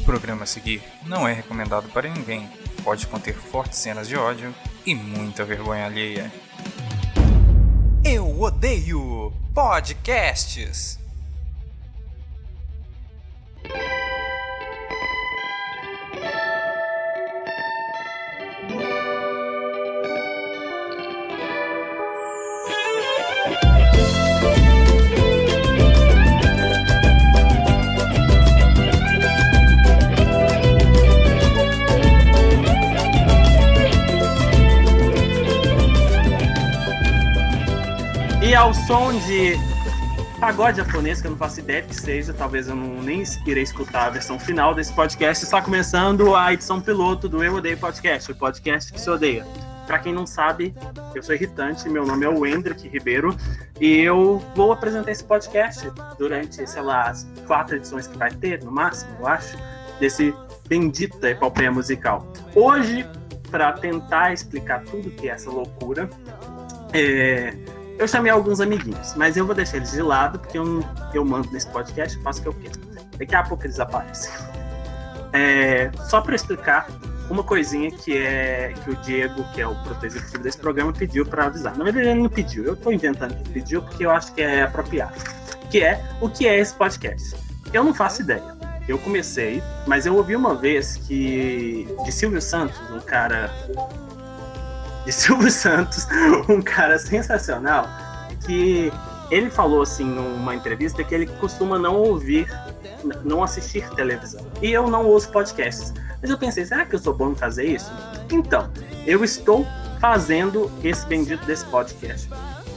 O programa a seguir não é recomendado para ninguém. Pode conter fortes cenas de ódio e muita vergonha alheia. Eu odeio podcasts. E ao som de pagode japonês, que eu não faço ideia que seja, talvez eu não, nem irei escutar a versão final desse podcast, está começando a edição piloto do Eu Odeio Podcast, o podcast que se odeia. Para quem não sabe, eu sou irritante, meu nome é Wendrick Ribeiro, e eu vou apresentar esse podcast durante, sei lá, as quatro edições que vai ter, no máximo, eu acho, desse bendita epopeia musical. Hoje, para tentar explicar tudo que é essa loucura, é, eu chamei alguns amiguinhos, mas eu vou deixar eles de lado, porque eu, eu mando nesse podcast, faço o que eu quero. Daqui a pouco eles aparecem. É, só para explicar uma coisinha que é que o Diego, que é o produtor executivo desse programa, pediu para avisar. Na verdade, ele não pediu, eu estou inventando que pediu porque eu acho que é apropriado. Que é o que é esse podcast. Eu não faço ideia. Eu comecei, mas eu ouvi uma vez que de Silvio Santos, um cara de Silvio Santos, um cara sensacional, que ele falou assim numa entrevista que ele costuma não ouvir, não assistir televisão. E eu não ouço podcasts. Mas eu pensei, será que eu sou bom em fazer isso? Então, eu estou fazendo esse bendito desse podcast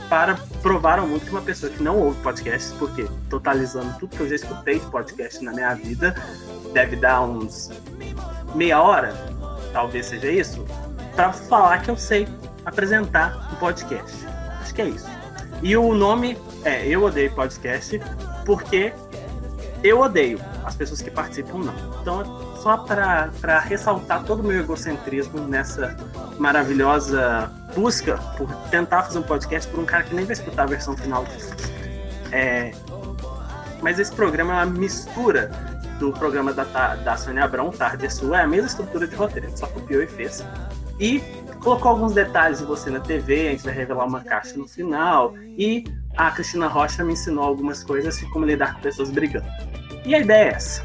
para provar ao mundo que uma pessoa que não ouve podcasts, porque totalizando tudo que eu já escutei de podcast na minha vida, deve dar uns meia hora, talvez seja isso, para falar que eu sei apresentar um podcast. Acho que é isso. E o nome é Eu Odeio Podcast, porque eu odeio as pessoas que participam, não. Então, só para ressaltar todo o meu egocentrismo nessa maravilhosa busca por tentar fazer um podcast por um cara que nem vai escutar a versão final. É, mas esse programa é uma mistura do programa da, da Sônia Abrão, Tarde é Sua, é a mesma estrutura de roteiro, só copiou e fez. E colocou alguns detalhes de você na TV, a gente vai revelar uma caixa no final, e a Cristina Rocha me ensinou algumas coisas de como lidar com pessoas brigando. E a ideia é essa.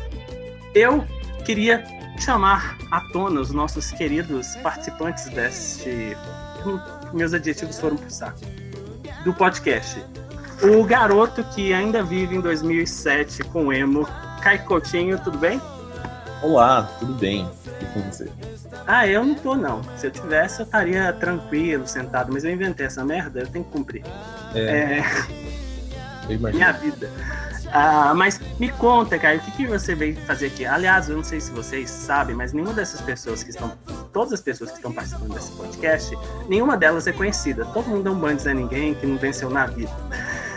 Eu queria chamar à tona os nossos queridos participantes deste. Meus adjetivos foram pro saco. Do podcast. O garoto que ainda vive em 2007 com emo, Caio Coutinho, tudo bem? Olá, tudo bem? E com você? Ah, eu não tô, não. Se eu tivesse, eu estaria tranquilo, sentado, mas eu inventei essa merda, eu tenho que cumprir. É. é... Minha vida. Ah, mas me conta, cara, o que, que você veio fazer aqui? Aliás, eu não sei se vocês sabem, mas nenhuma dessas pessoas que estão. Todas as pessoas que estão participando desse podcast, nenhuma delas é conhecida. Todo mundo é um bando de ninguém que não venceu na vida.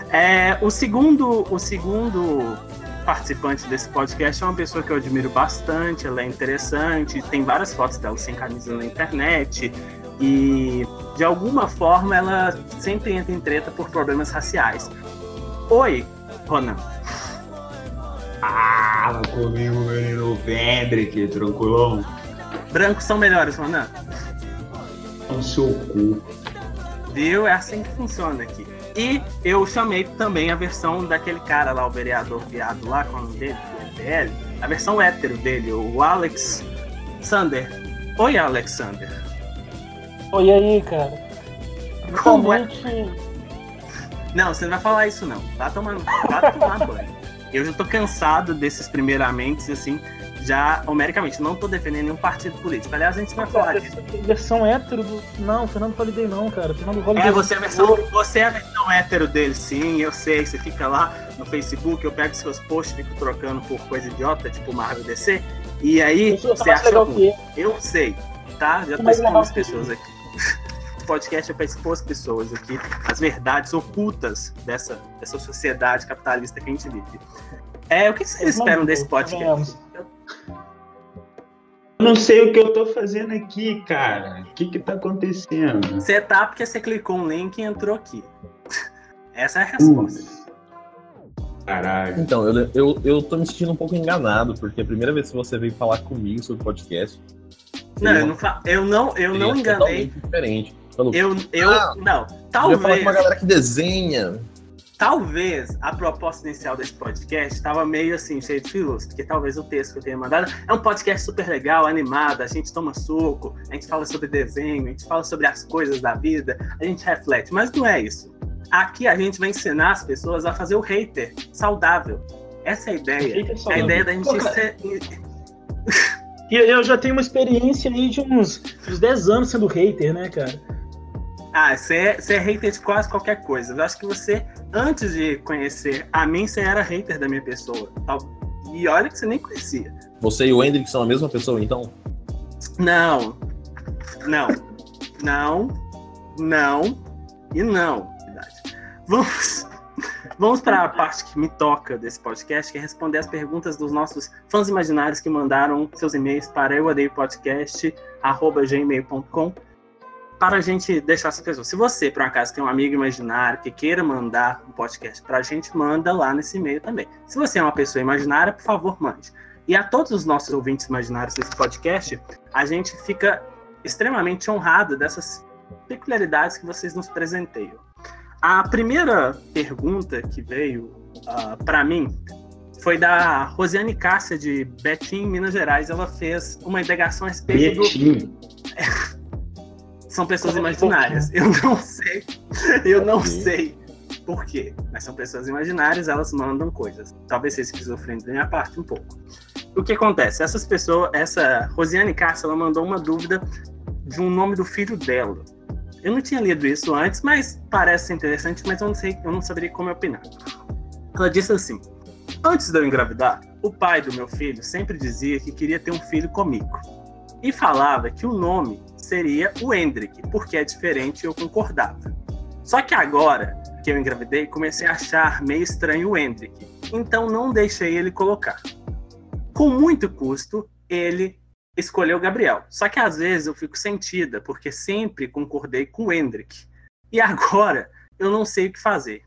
É, o segundo, o segundo participante desse podcast é uma pessoa que eu admiro bastante, ela é interessante, tem várias fotos dela sem camisa na internet e de alguma forma ela sempre entra em treta por problemas raciais. Oi, Ronan. Fala comigo, menino Vendrick, tranquilão? Brancos são melhores, Ronan. No seu cu. Viu? É assim que funciona aqui. E eu chamei também a versão daquele cara lá, o vereador viado lá, com o nome dele, PL, a versão hétero dele, o Alex Sander. Oi, Alexander. Oi aí, cara. Como é? Não, você não vai falar isso não. Vá tomar, vá tomar banho. Eu já tô cansado desses primeiramente, assim, já homericamente, não tô defendendo nenhum partido político. Aliás, a gente vai falar disso. Versão hétero do. Não, Fernando Holiday não, cara. Fernando Holiday. É, você é, a versão, você é a versão hétero dele, sim, eu sei. Você fica lá no Facebook, eu pego seus posts, fico trocando por coisa idiota, tipo Marvel DC. E aí, você acha. Ruim. Eu sei, tá? Já tô expondo as pessoas aqui. O podcast é para expor as pessoas aqui, as verdades ocultas dessa, dessa sociedade capitalista que a gente vive. É, o que vocês esperam desse podcast? Eu não sei o que eu tô fazendo aqui, cara. O que que tá acontecendo? Você tá porque você clicou um link e entrou aqui. Essa é a resposta. Uh, caralho. Então, eu, eu, eu tô me sentindo um pouco enganado, porque a primeira vez que você veio falar comigo sobre podcast. Não, eu não, eu não, eu não enganei. diferente. Falou, Eu, eu, Ah, não. eu ia falar com Talvez, uma galera que desenha. Talvez a proposta inicial desse podcast estava meio assim, cheio de filos, porque talvez o texto que eu tenha mandado é um podcast super legal, animado, a gente toma suco, a gente fala sobre desenho, a gente fala sobre as coisas da vida, a gente reflete, mas não é isso. Aqui a gente vai ensinar as pessoas a fazer o hater saudável. Essa é a ideia. Hater A ideia da gente Pô, ser, E eu já tenho uma experiência aí de uns, uns 10 anos sendo hater, né, cara? Ah, você é, você é hater de quase qualquer coisa. Eu acho que você, antes de conhecer a mim, você era hater da minha pessoa. Tal- E olha que você nem conhecia. Você e o Hendrick são a mesma pessoa, então? Não. Não. Não. Não. E não. Vamos. Vamos para a parte que me toca desse podcast, que é responder as perguntas dos nossos fãs imaginários que mandaram seus e-mails para euodeiopodcast.gmail.com para a gente deixar essa pessoa. Se você, por um acaso, tem um amigo imaginário que queira mandar um podcast para a gente, manda lá nesse e-mail também. Se você é uma pessoa imaginária, por favor, mande. E a todos os nossos ouvintes imaginários desse podcast, a gente fica extremamente honrado dessas peculiaridades que vocês nos presenteiam. A primeira pergunta que veio para mim foi da Rosiane Cássia, de Betim, Minas Gerais. Ela fez uma indagação a respeito do Betinho. são pessoas imaginárias. Eu não sei, eu não sei por quê, mas são pessoas imaginárias, elas mandam coisas. Talvez seja esquizofrenia da minha parte um pouco. O que acontece? Essas pessoas, essa Rosiane Cássia, ela mandou uma dúvida de um nome do filho dela. Eu não tinha lido isso antes, mas parece ser interessante, mas eu não sei, eu não saberia como opinar. Ela disse assim: Antes de eu engravidar, o pai do meu filho sempre dizia que queria ter um filho comigo. E falava que o nome seria o Hendrick, porque é diferente e eu concordava. Só que agora que eu engravidei, comecei a achar meio estranho o Hendrick, então não deixei ele colocar. Com muito custo, ele escolheu o Gabriel. Só que às vezes eu fico sentida, porque sempre concordei com o Hendrick. E agora eu não sei o que fazer.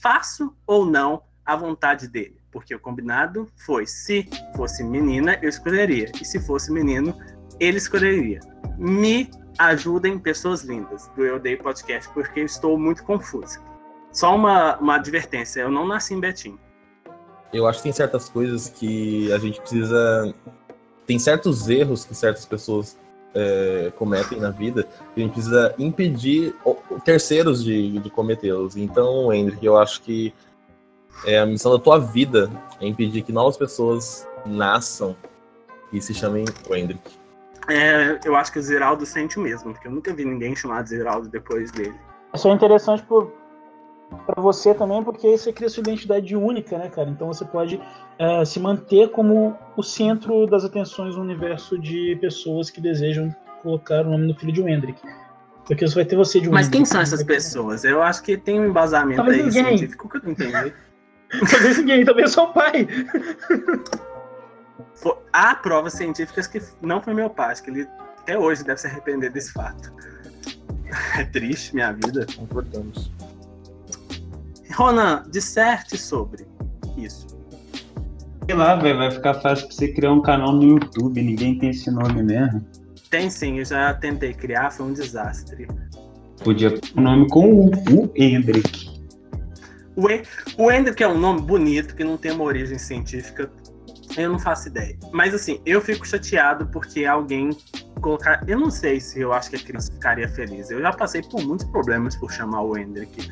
Faço ou não a vontade dele? Porque o combinado foi: se fosse menina, eu escolheria, e se fosse menino, ele escolheria. Me ajudem, pessoas lindas do Eu Dei Podcast, porque eu estou muito confusa. Só uma, uma advertência: eu não nasci em Betim. Eu acho que tem certas coisas que a gente precisa. Tem certos erros que certas pessoas é, cometem na vida a gente precisa impedir terceiros de, de cometê-los. Então, Hendrick, eu acho que é a missão da tua vida é impedir que novas pessoas nasçam e se chamem Hendrick. É, eu acho que o Ziraldo sente o mesmo, porque eu nunca vi ninguém chamado Ziraldo depois dele. Isso é interessante pro, pra você também, porque aí você cria sua identidade única, né, cara? Então você pode é, se manter como o centro das atenções no universo de pessoas que desejam colocar o nome do filho de Hendrick. Porque você vai ter você de Mas quem são essas pessoas? Eu acho que tem um embasamento Talvez aí ninguém. científico que eu não entendi. Talvez ninguém, talvez só o pai. Há provas científicas que não foi meu pai, que ele até hoje deve se arrepender desse fato. É triste minha vida. Concordamos. Ronan, disserte sobre isso. Sei lá, velho, vai ficar fácil pra você criar um canal no YouTube, ninguém tem esse nome mesmo. Tem sim, eu já tentei criar, foi um desastre. Podia pôr o nome com o, o Hendrick. O, o Hendrick é um nome bonito, que não tem uma origem científica. Eu não faço ideia. Mas assim, eu fico chateado porque alguém colocar. Eu não sei se eu acho que a criança ficaria feliz. Eu já passei por muitos problemas por chamar o Hendrick.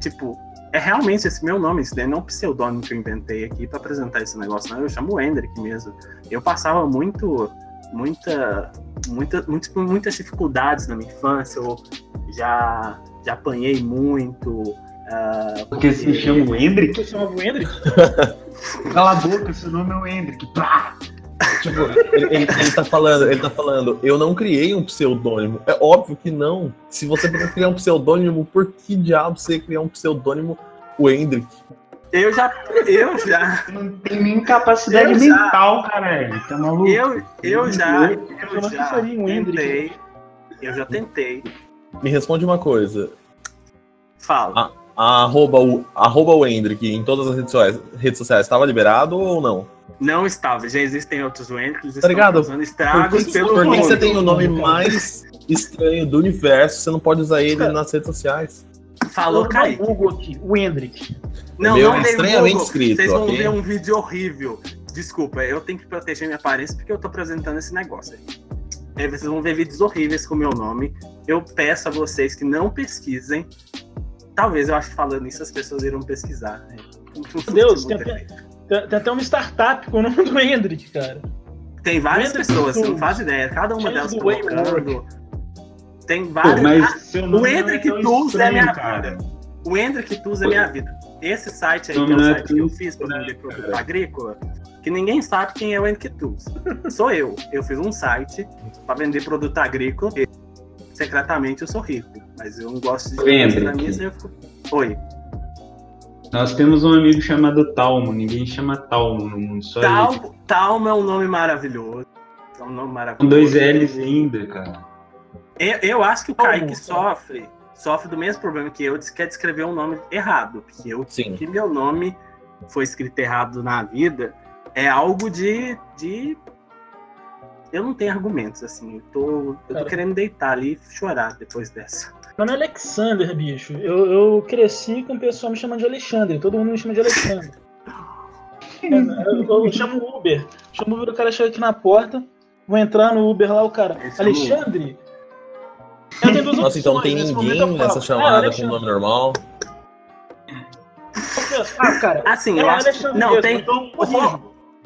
Tipo, é realmente esse meu nome, isso daí não é um pseudônimo que eu inventei aqui pra apresentar esse negócio, não. Eu chamo o Hendrick mesmo. Eu passava muito. Muita, muita, muitas, muitas dificuldades na minha infância. Eu já, já apanhei muito. ah, Porque se chama o Hendrick? Você chamava o Hendrick? Cala a boca, seu nome é o Hendrick. Pá! Tipo, ele, ele- ele tá falando, ele tá falando, eu não criei um pseudônimo. É óbvio que não. Se você puder criar um pseudônimo, por que diabo você ia criar um pseudônimo o Hendrick? Eu já. Eu já. Não tem nem capacidade Eu já- mental, caralho. Tá maluco? Eu, eu já. Eu Eu não já um tentei. Eu já tentei. Me responde uma coisa. Fala. Ah. Arroba o, arroba o Hendrick em todas as redes sociais, redes sociais estava liberado ou não? Não estava, já existem outros Wendricks, Tá ligado? causando estragos Por que, pelo por que mundo. você tem o nome mais estranho do universo? Você não pode usar ele Cara. nas redes sociais. Falou, Kaique. aqui, o Hendrick. Não, meu não é estranhamente Google. escrito, Vocês vão ok? ver um vídeo horrível. Desculpa, eu tenho que proteger minha aparência porque eu tô apresentando esse negócio aí. É, vocês vão ver vídeos horríveis com o meu nome. Eu peço a vocês que não pesquisem. Talvez eu acho que falando isso as pessoas irão pesquisar. Né? Meu Deus, tem até, tem, tem até uma startup com o nome do Hendrick, cara. Tem várias Hendrick pessoas, você não faz ideia. Cada uma delas colocando. Tem Pô, várias. mas seu nome Hendrick não é Tools é estranho, minha cara. O Hendrick Tools é minha vida. Esse site aí, Não, que é o é site que eu fiz para vender produto cara? agrícola, que ninguém sabe quem é o Hendrick Tools. Sou eu. Eu fiz um site para vender produto agrícola. Secretamente eu sou rico, mas eu não gosto de pra mim, eu fico... Oi. Nós temos um amigo chamado Talmo. Ninguém chama Talmo no mundo, só. Talmo, Talmo é um nome maravilhoso. É um nome maravilhoso. Com dois L's ainda, cara. Eu, eu acho que o Talmo, Kaique sofre, sofre do mesmo problema que eu, de quer descrever um nome errado. Porque eu Sim. que meu nome foi escrito errado na vida é algo de. de... Eu não tenho argumentos, assim. Eu tô, eu tô querendo deitar ali e chorar depois dessa. Meu nome é Alexander, bicho. Eu, eu cresci com o pessoal me chamando de Alexandre. Todo mundo me chama de Alexandre. eu, eu chamo Uber. Chamo Uber, o cara chega aqui na porta. Vou entrar no Uber lá, o cara. Ele chama Alexandre? Eu tenho duas Nossa, então não opções, tem ninguém nessa "Ah, chamada com Alexandre." nome normal. Ah, cara. Assim, é eu acho Não, mesmo, tem. então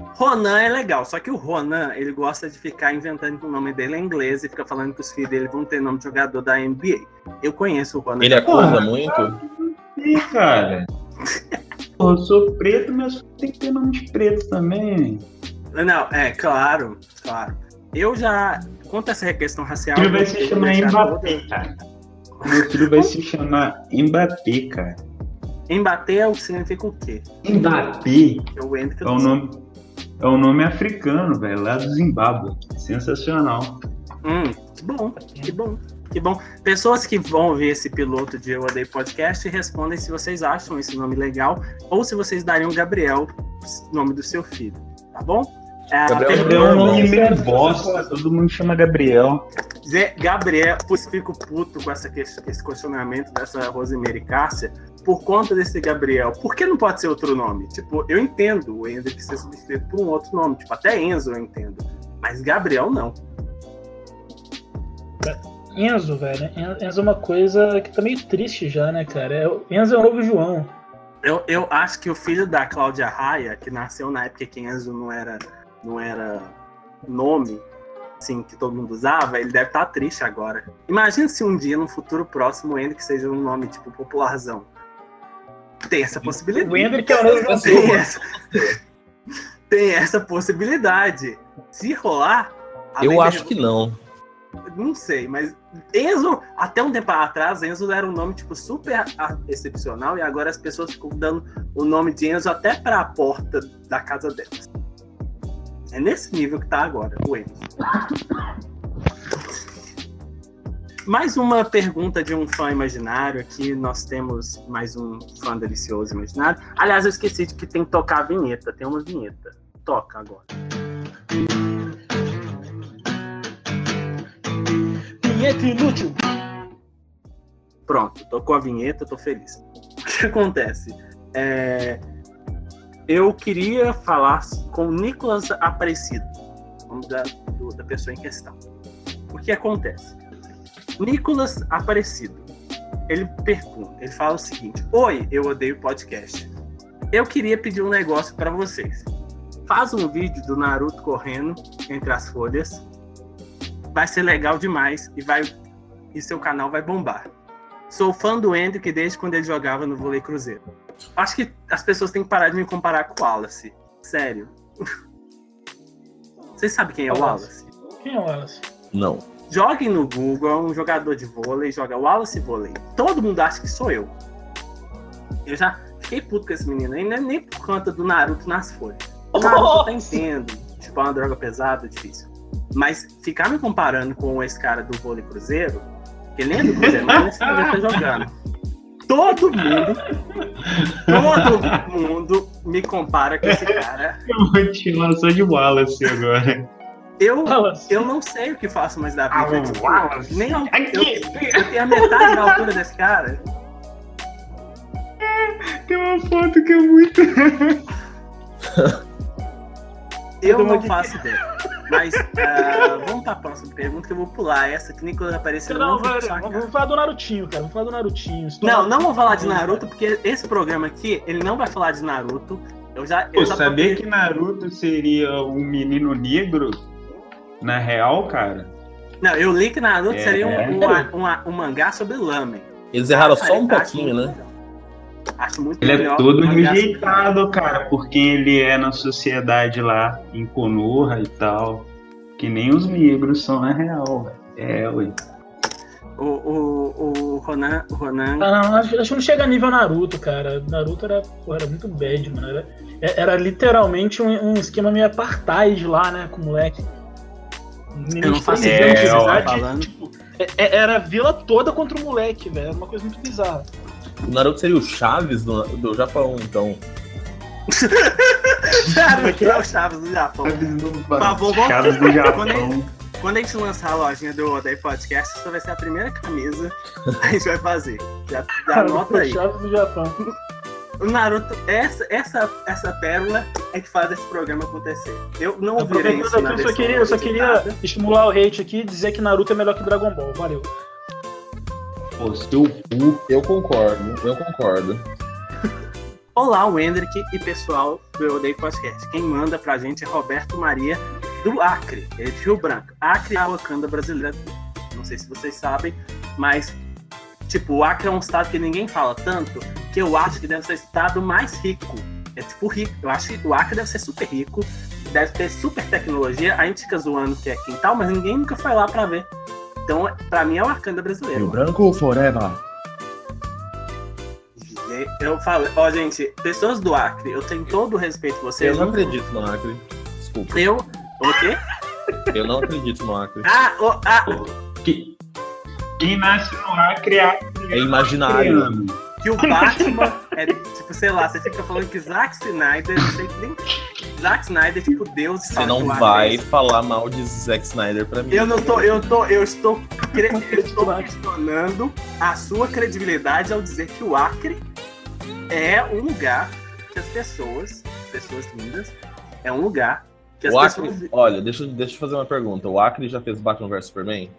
Ronan é legal, só que o Ronan, ele gosta de ficar inventando que o nome dele é inglês e fica falando que os filhos dele vão ter nome de jogador da NBA. Eu conheço o Ronan. Ele acorda Porra. muito. Ih, cara. Pô, eu sou preto, mas tem que ter nome de preto também. Não, é, claro, claro. Eu já. Quanto a essa questão racial. Meu filho vai se chamar Mbappé, cara. Meu filho vai se chamar Mbappé, cara. Embater é o que significa o quê? Mbappé É o eu é não sei. nome, é um nome africano, velho, lá do Zimbábue. Sensacional. Hum, que bom, que bom, que bom. Pessoas que vão ouvir esse piloto de Eu Odeio Podcast respondem se vocês acham esse nome legal ou se vocês dariam Gabriel, nome do seu filho, tá bom? É, Gabriel é um nome meio bosta, todo mundo chama Gabriel. Zé Gabriel, putz, fico puto com essa, esse questionamento dessa Rosemary Cássia por conta desse Gabriel. Por que não pode ser outro nome? Tipo, eu entendo o Hendrick ser substituído por um outro nome, tipo, até Enzo eu entendo. Mas Gabriel não. Enzo, velho. En- Enzo é uma coisa que tá meio triste já, né, cara? É Enzo é o novo João. Eu, eu acho que o filho da Cláudia Raia, que nasceu na época que Enzo não era, não era nome, assim, que todo mundo usava, ele deve estar triste agora. Imagina se um dia, no futuro próximo, o Hendrick seja um nome, tipo, popularzão. Tem essa possibilidade. O Hendrick é o João Tem essa, tem essa possibilidade. Se rolar. a Eu acho que não. não sei, mas Enzo, até um tempo atrás, Enzo era um nome, tipo, super a- excepcional e agora as pessoas ficam dando o nome de Enzo até pra porta da casa delas. É nesse nível que tá agora, o Enzo. Mais uma pergunta de um fã imaginário aqui. Nós temos mais um fã delicioso imaginário. Aliás, eu esqueci de que tem que tocar a vinheta. Tem uma vinheta. Toca agora. Vinheta inútil. Pronto, tocou a vinheta, tô feliz. O que acontece? É, eu queria falar com Nicolas Aparecido, da, do- da pessoa em questão. O que acontece? Nicolas Aparecido, ele pergunta, ele fala o seguinte: Oi, eu odeio podcast. Eu queria pedir um negócio para vocês. Faz um vídeo do Naruto correndo entre as folhas. Vai ser legal demais e vai e seu canal vai bombar. Sou fã do Hendrick desde quando ele jogava no vôlei cruzeiro. Acho que as pessoas têm que parar de me comparar com o Wallace. Sério. Vocês sabem quem é o Wallace? Quem é o Wallace? Não. Joguem no Google, é um jogador de vôlei, joga Wallace Vôlei. Todo mundo acha que sou eu. Eu já fiquei puto com esse menino aí, não é nem por conta do Naruto nas folhas. O Naruto tá entendo. Tipo, é uma droga pesada, difícil. Mas ficar me comparando com esse cara do vôlei cruzeiro, que nem é do cruzeiro, mas esse cruzeiro tá jogando. Todo mundo, todo mundo me compara com esse cara. Eu vou te lançar de Wallace agora. Eu, Wallace. eu não sei o que faço mais da Ah, vida. o tipo, Wallace. nem a- eu, eu tenho a metade da altura desse cara. Tem uma foto que é muito. Eu não faço ideia. Mas ah, vamos para a próxima pergunta que eu vou pular. Essa que nem quando apareceu. eu Não, vamos falar do Narutinho, cara. Vamos falar do Narutinho. Não, não vou falar de Naruto, porque esse programa aqui, ele não vai falar de Naruto. Eu já, eu Pô, já sabia que Naruto seria um menino negro? Na real, cara? Não, eu li que Naruto É. seria um, um, um- um mangá sobre lamen. Eles erraram só um acho pouquinho, né? Acho muito Ele é todo mangá sobre rejeitado, cara, porque ele é na sociedade lá, em Konoha e tal. Que nem os negros são na real, velho. É, ué. O, o, o Ronan, o Ronan Ah, não, acho, acho que não chega a nível Naruto, cara. Naruto era, pô, era muito bad, mano. Era, é- era literalmente um, um esquema meio apartheid lá, né, com o moleque. Eu não faço ideia de tipo, é- é- era a vila toda contra o moleque, velho. Era uma coisa muito bizarra. O Naruto seria o Chaves do, do Japão, então. Naruto é o Chaves do Japão. Por favor, vamos- Chaves do Japão. Quando a gente lançar a lojinha do Odaí Podcast, essa vai ser a primeira camisa que a gente vai fazer. Já, já anota aí. Chaves do Japão. O Naruto, essa, essa, essa pérola é que faz esse programa acontecer. Eu não Aproveitando isso eu só queria, eu só queria estimular o hate aqui e dizer que Naruto é melhor que Dragon Ball. Valeu. Pô, seu cu. Eu concordo, eu concordo. Olá, Wendrick e pessoal do Eu Odeio Podcast. Quem manda pra gente é Roberto Maria, do Acre, ele é de Rio Branco. Acre é a Wakanda brasileira. Não sei se vocês sabem, mas, tipo, o Acre é um estado que ninguém fala tanto, que eu acho que deve ser o estado mais rico. É tipo rico. Eu acho que o Acre deve ser super rico, deve ter super tecnologia. A gente fica zoando que é quintal, mas ninguém nunca foi lá pra ver. Então, pra mim, é o Wakanda brasileiro. Branco forever. Eu falo, ó, gente, pessoas do Acre, eu tenho todo o respeito por vocês. Eu não acredito no Acre. Desculpa. Eu. O quê? Eu não acredito no Acre. Ah, o- ah, Que- Quem nasce no Acre é É imaginário. acreano. que o Batman é, tipo, sei lá, você fica falando que Zack Snyder, não sei que nem. Zack Snyder, tipo, Deus. Você não vai falar mal de Zack Snyder pra mim. Eu não tô, eu tô, eu estou, cre- eu estou questionando a sua credibilidade ao dizer que o Acre é um lugar que as pessoas, pessoas lindas, é um lugar que as O Acre, pessoas. olha, deixa, eu- deixa eu fazer uma pergunta. O Acre já fez Batman vs Superman?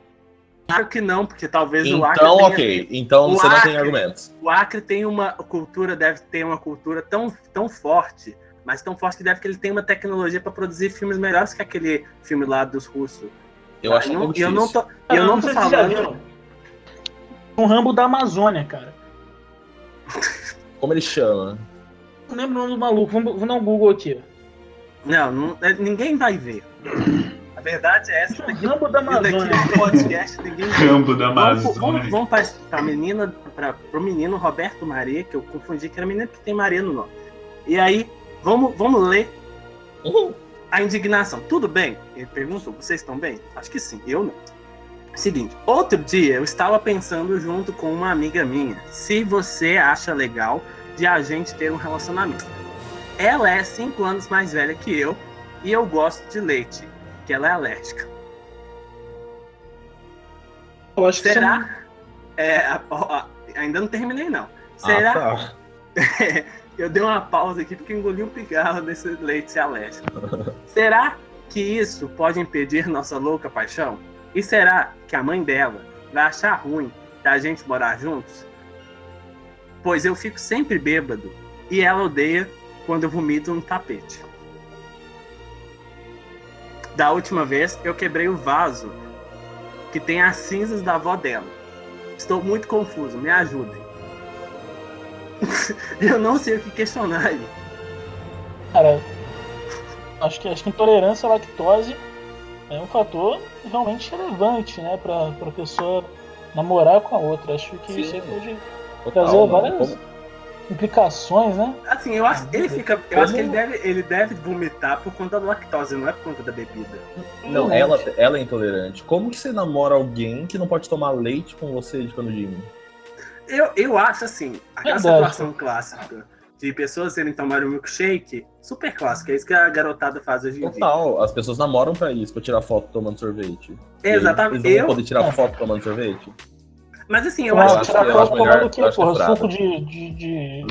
Claro que não, porque talvez o Acre Então, tenha ok. Então O você não Acre- tem argumentos. O Acre tem uma cultura, deve ter uma cultura tão, tão forte, mas tão forte que deve que ele tem uma tecnologia para produzir filmes melhores que aquele filme lá dos russos. Eu acho um não, pouco eu não difícil. tô, eu não tô vocês já falando. Um Rambo da Amazônia, cara. Como ele chama? Não lembro o nome do maluco. Vamos, vamos dar um Google aqui. Não, não- é, ninguém vai ver. A verdade é essa. Daqui, Rambo da daqui Amazônia. no podcast ninguém vê. Campo da Vamos, vamos, Amazônia. vamos para a menina, para o menino Roberto Maria, que eu confundi que era menino que tem Maria no nome. E aí, vamos, vamos ler a indignação. Tudo bem? Ele perguntou, vocês estão bem? Acho que sim, eu não. Seguinte, outro dia eu estava pensando junto com uma amiga minha, se você acha legal de a gente ter um relacionamento. Ela é cinco anos mais velha que eu e eu gosto de leite, que ela é alérgica. Eu acho que Será? É, a- ó, ainda não terminei, não. Será? Ah, tá. Eu dei uma pausa aqui porque engoli um pigarro desse leite alérgico. será que isso pode impedir nossa louca paixão? E será que a mãe dela vai achar ruim da gente morar juntos? Pois eu fico sempre bêbado e ela odeia quando eu vomito no tapete. Da última vez eu quebrei o vaso que tem as cinzas da avó dela. Estou muito confuso, me ajudem. eu não sei o que questionar aí. Cara, acho que, acho que intolerância à lactose é um fator realmente relevante, né? Pra, pra pessoa namorar com a outra. Acho que Sim. isso aí pode Total, trazer mano. várias Como- implicações, né? Assim, eu acho, ele fica, eu acho que ele Como- deve, ele deve vomitar por conta da lactose, não é por conta da bebida. Não, ela, ela é intolerante. Como que você namora alguém que não pode tomar leite com você de canudinho? Eu, eu acho assim, aquela Verdade. situação clássica de pessoas irem tomar um milkshake, super clássica, é isso que a garotada faz hoje em dia. Total, as pessoas namoram pra isso, pra tirar foto tomando sorvete. Exatamente. Eles não Eu, vão poder tirar É. foto tomando sorvete? mas assim, eu Eu acho acho que tirar eu acho foto melhor- tomando o quê, porra? é. Suco de, de, de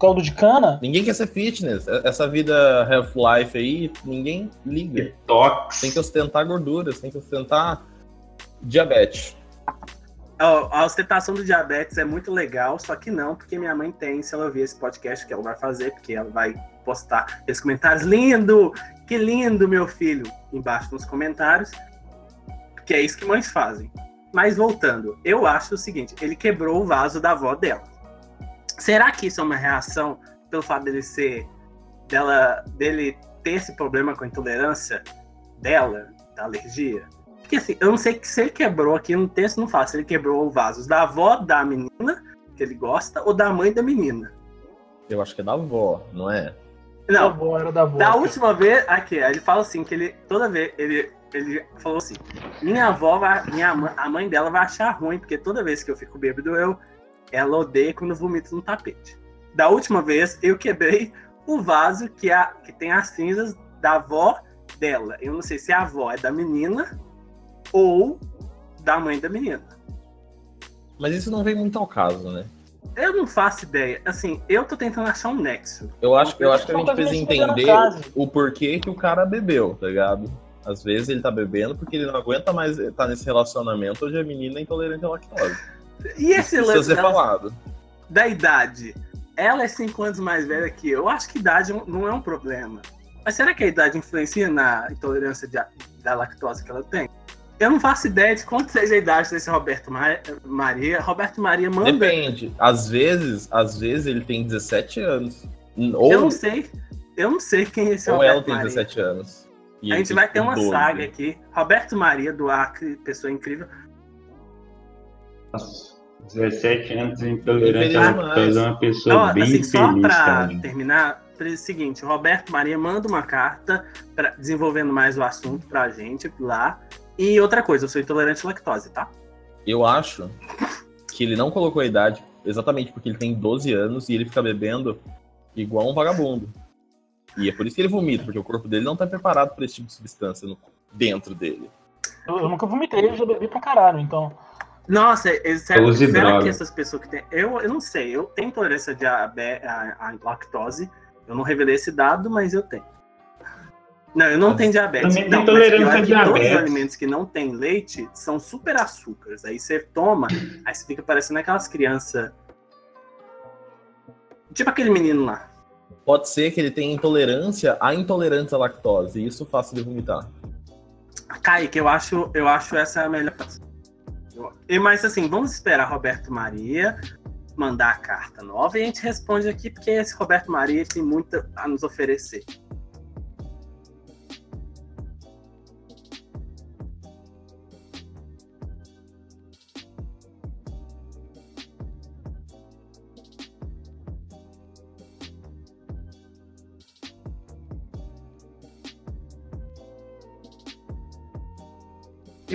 caldo de cana? Ninguém quer ser fitness. Essa vida health life aí, ninguém liga. Detox. Tem que ostentar gorduras, tem que ostentar diabetes. A ostentação do diabetes é muito legal, só que não, porque minha mãe tem, se ela ouvir esse podcast, que ela vai fazer, porque ela vai postar esses comentários. Lindo! Que lindo, meu filho! Embaixo nos comentários. Porque é isso que mães fazem. Mas voltando, eu acho o seguinte: ele quebrou o vaso da avó dela. Será que isso é uma reação pelo fato dele ser. dela. dele ter esse problema com a intolerância dela, da alergia? Porque assim, eu não sei que se ele quebrou aqui no texto, não fala se ele quebrou vasos da avó da menina, que ele gosta, ou da mãe da menina. Eu acho que é da avó, não é? Da Não, avó, era da avó. da última vez, aqui, ele fala assim, que ele, toda vez, ele, ele falou assim, minha avó, vai, minha, mãe- a mãe dela vai achar ruim, porque toda vez que eu fico bêbado, eu, ela odeia quando eu vomito no tapete. Da última vez, eu quebrei o vaso que, a, que tem as cinzas da avó dela. Eu não sei se a avó é da menina ou da mãe da menina. Mas isso não vem muito ao caso, né? Eu não faço ideia. Assim, eu tô tentando achar um nexo. Eu acho, eu acho que a gente precisa entender o porquê que o cara bebeu, tá ligado? Às vezes ele tá bebendo porque ele não aguenta mais estar nesse relacionamento onde a menina é intolerante à lactose. E esse Isso lance ser falado. da idade. Ela é 5 anos mais velha que eu. Eu acho que idade não é um problema. Mas será que a idade influencia na intolerância de- da lactose que ela tem? Eu não faço ideia de quanto seja a idade desse Roberto Ma- Maria. Roberto Maria manda. Depende. Às vezes, às vezes ele tem 17 anos. Eu Ou, não sei. Eu não sei quem é esse ou ela Roberto tem Maria. 17 anos. E A gente vai ter uma 12. saga aqui. Roberto Maria do Acre, pessoa incrível. Nossa, 17 anos intolerante à lactose é uma pessoa Então, bem assim, só feliz, pra cara. terminar, é o seguinte, o Roberto Maria manda uma carta pra- desenvolvendo mais o assunto pra gente lá. E outra coisa, eu sou intolerante à lactose, tá? Eu acho que ele não colocou a idade exatamente porque ele tem 12 anos e ele fica bebendo igual um vagabundo. E é por isso que ele vomita, porque o corpo dele não tá preparado para esse tipo de substância no- dentro dele. Eu, eu nunca vomitei, eu já bebi pra caralho, então. Nossa, é- sério, Use será que essas pessoas que têm. Eu, eu não sei, eu tenho intolerância à lactose. Eu não revelei esse dado, mas eu tenho. Não, eu não tenho diabetes. também não, tem é à que Todos os diabetes. alimentos que não têm leite são super açúcares. Aí você toma, aí você fica parecendo aquelas crianças. Tipo aquele menino lá. Pode ser que ele tenha intolerância à intolerância à lactose, e isso faça ele vomitar. Kaique, eu acho, eu acho essa a melhor. E, mas assim, vamos esperar Roberto Maria mandar a carta nova e a gente responde aqui, porque esse Roberto Maria tem muito a nos oferecer.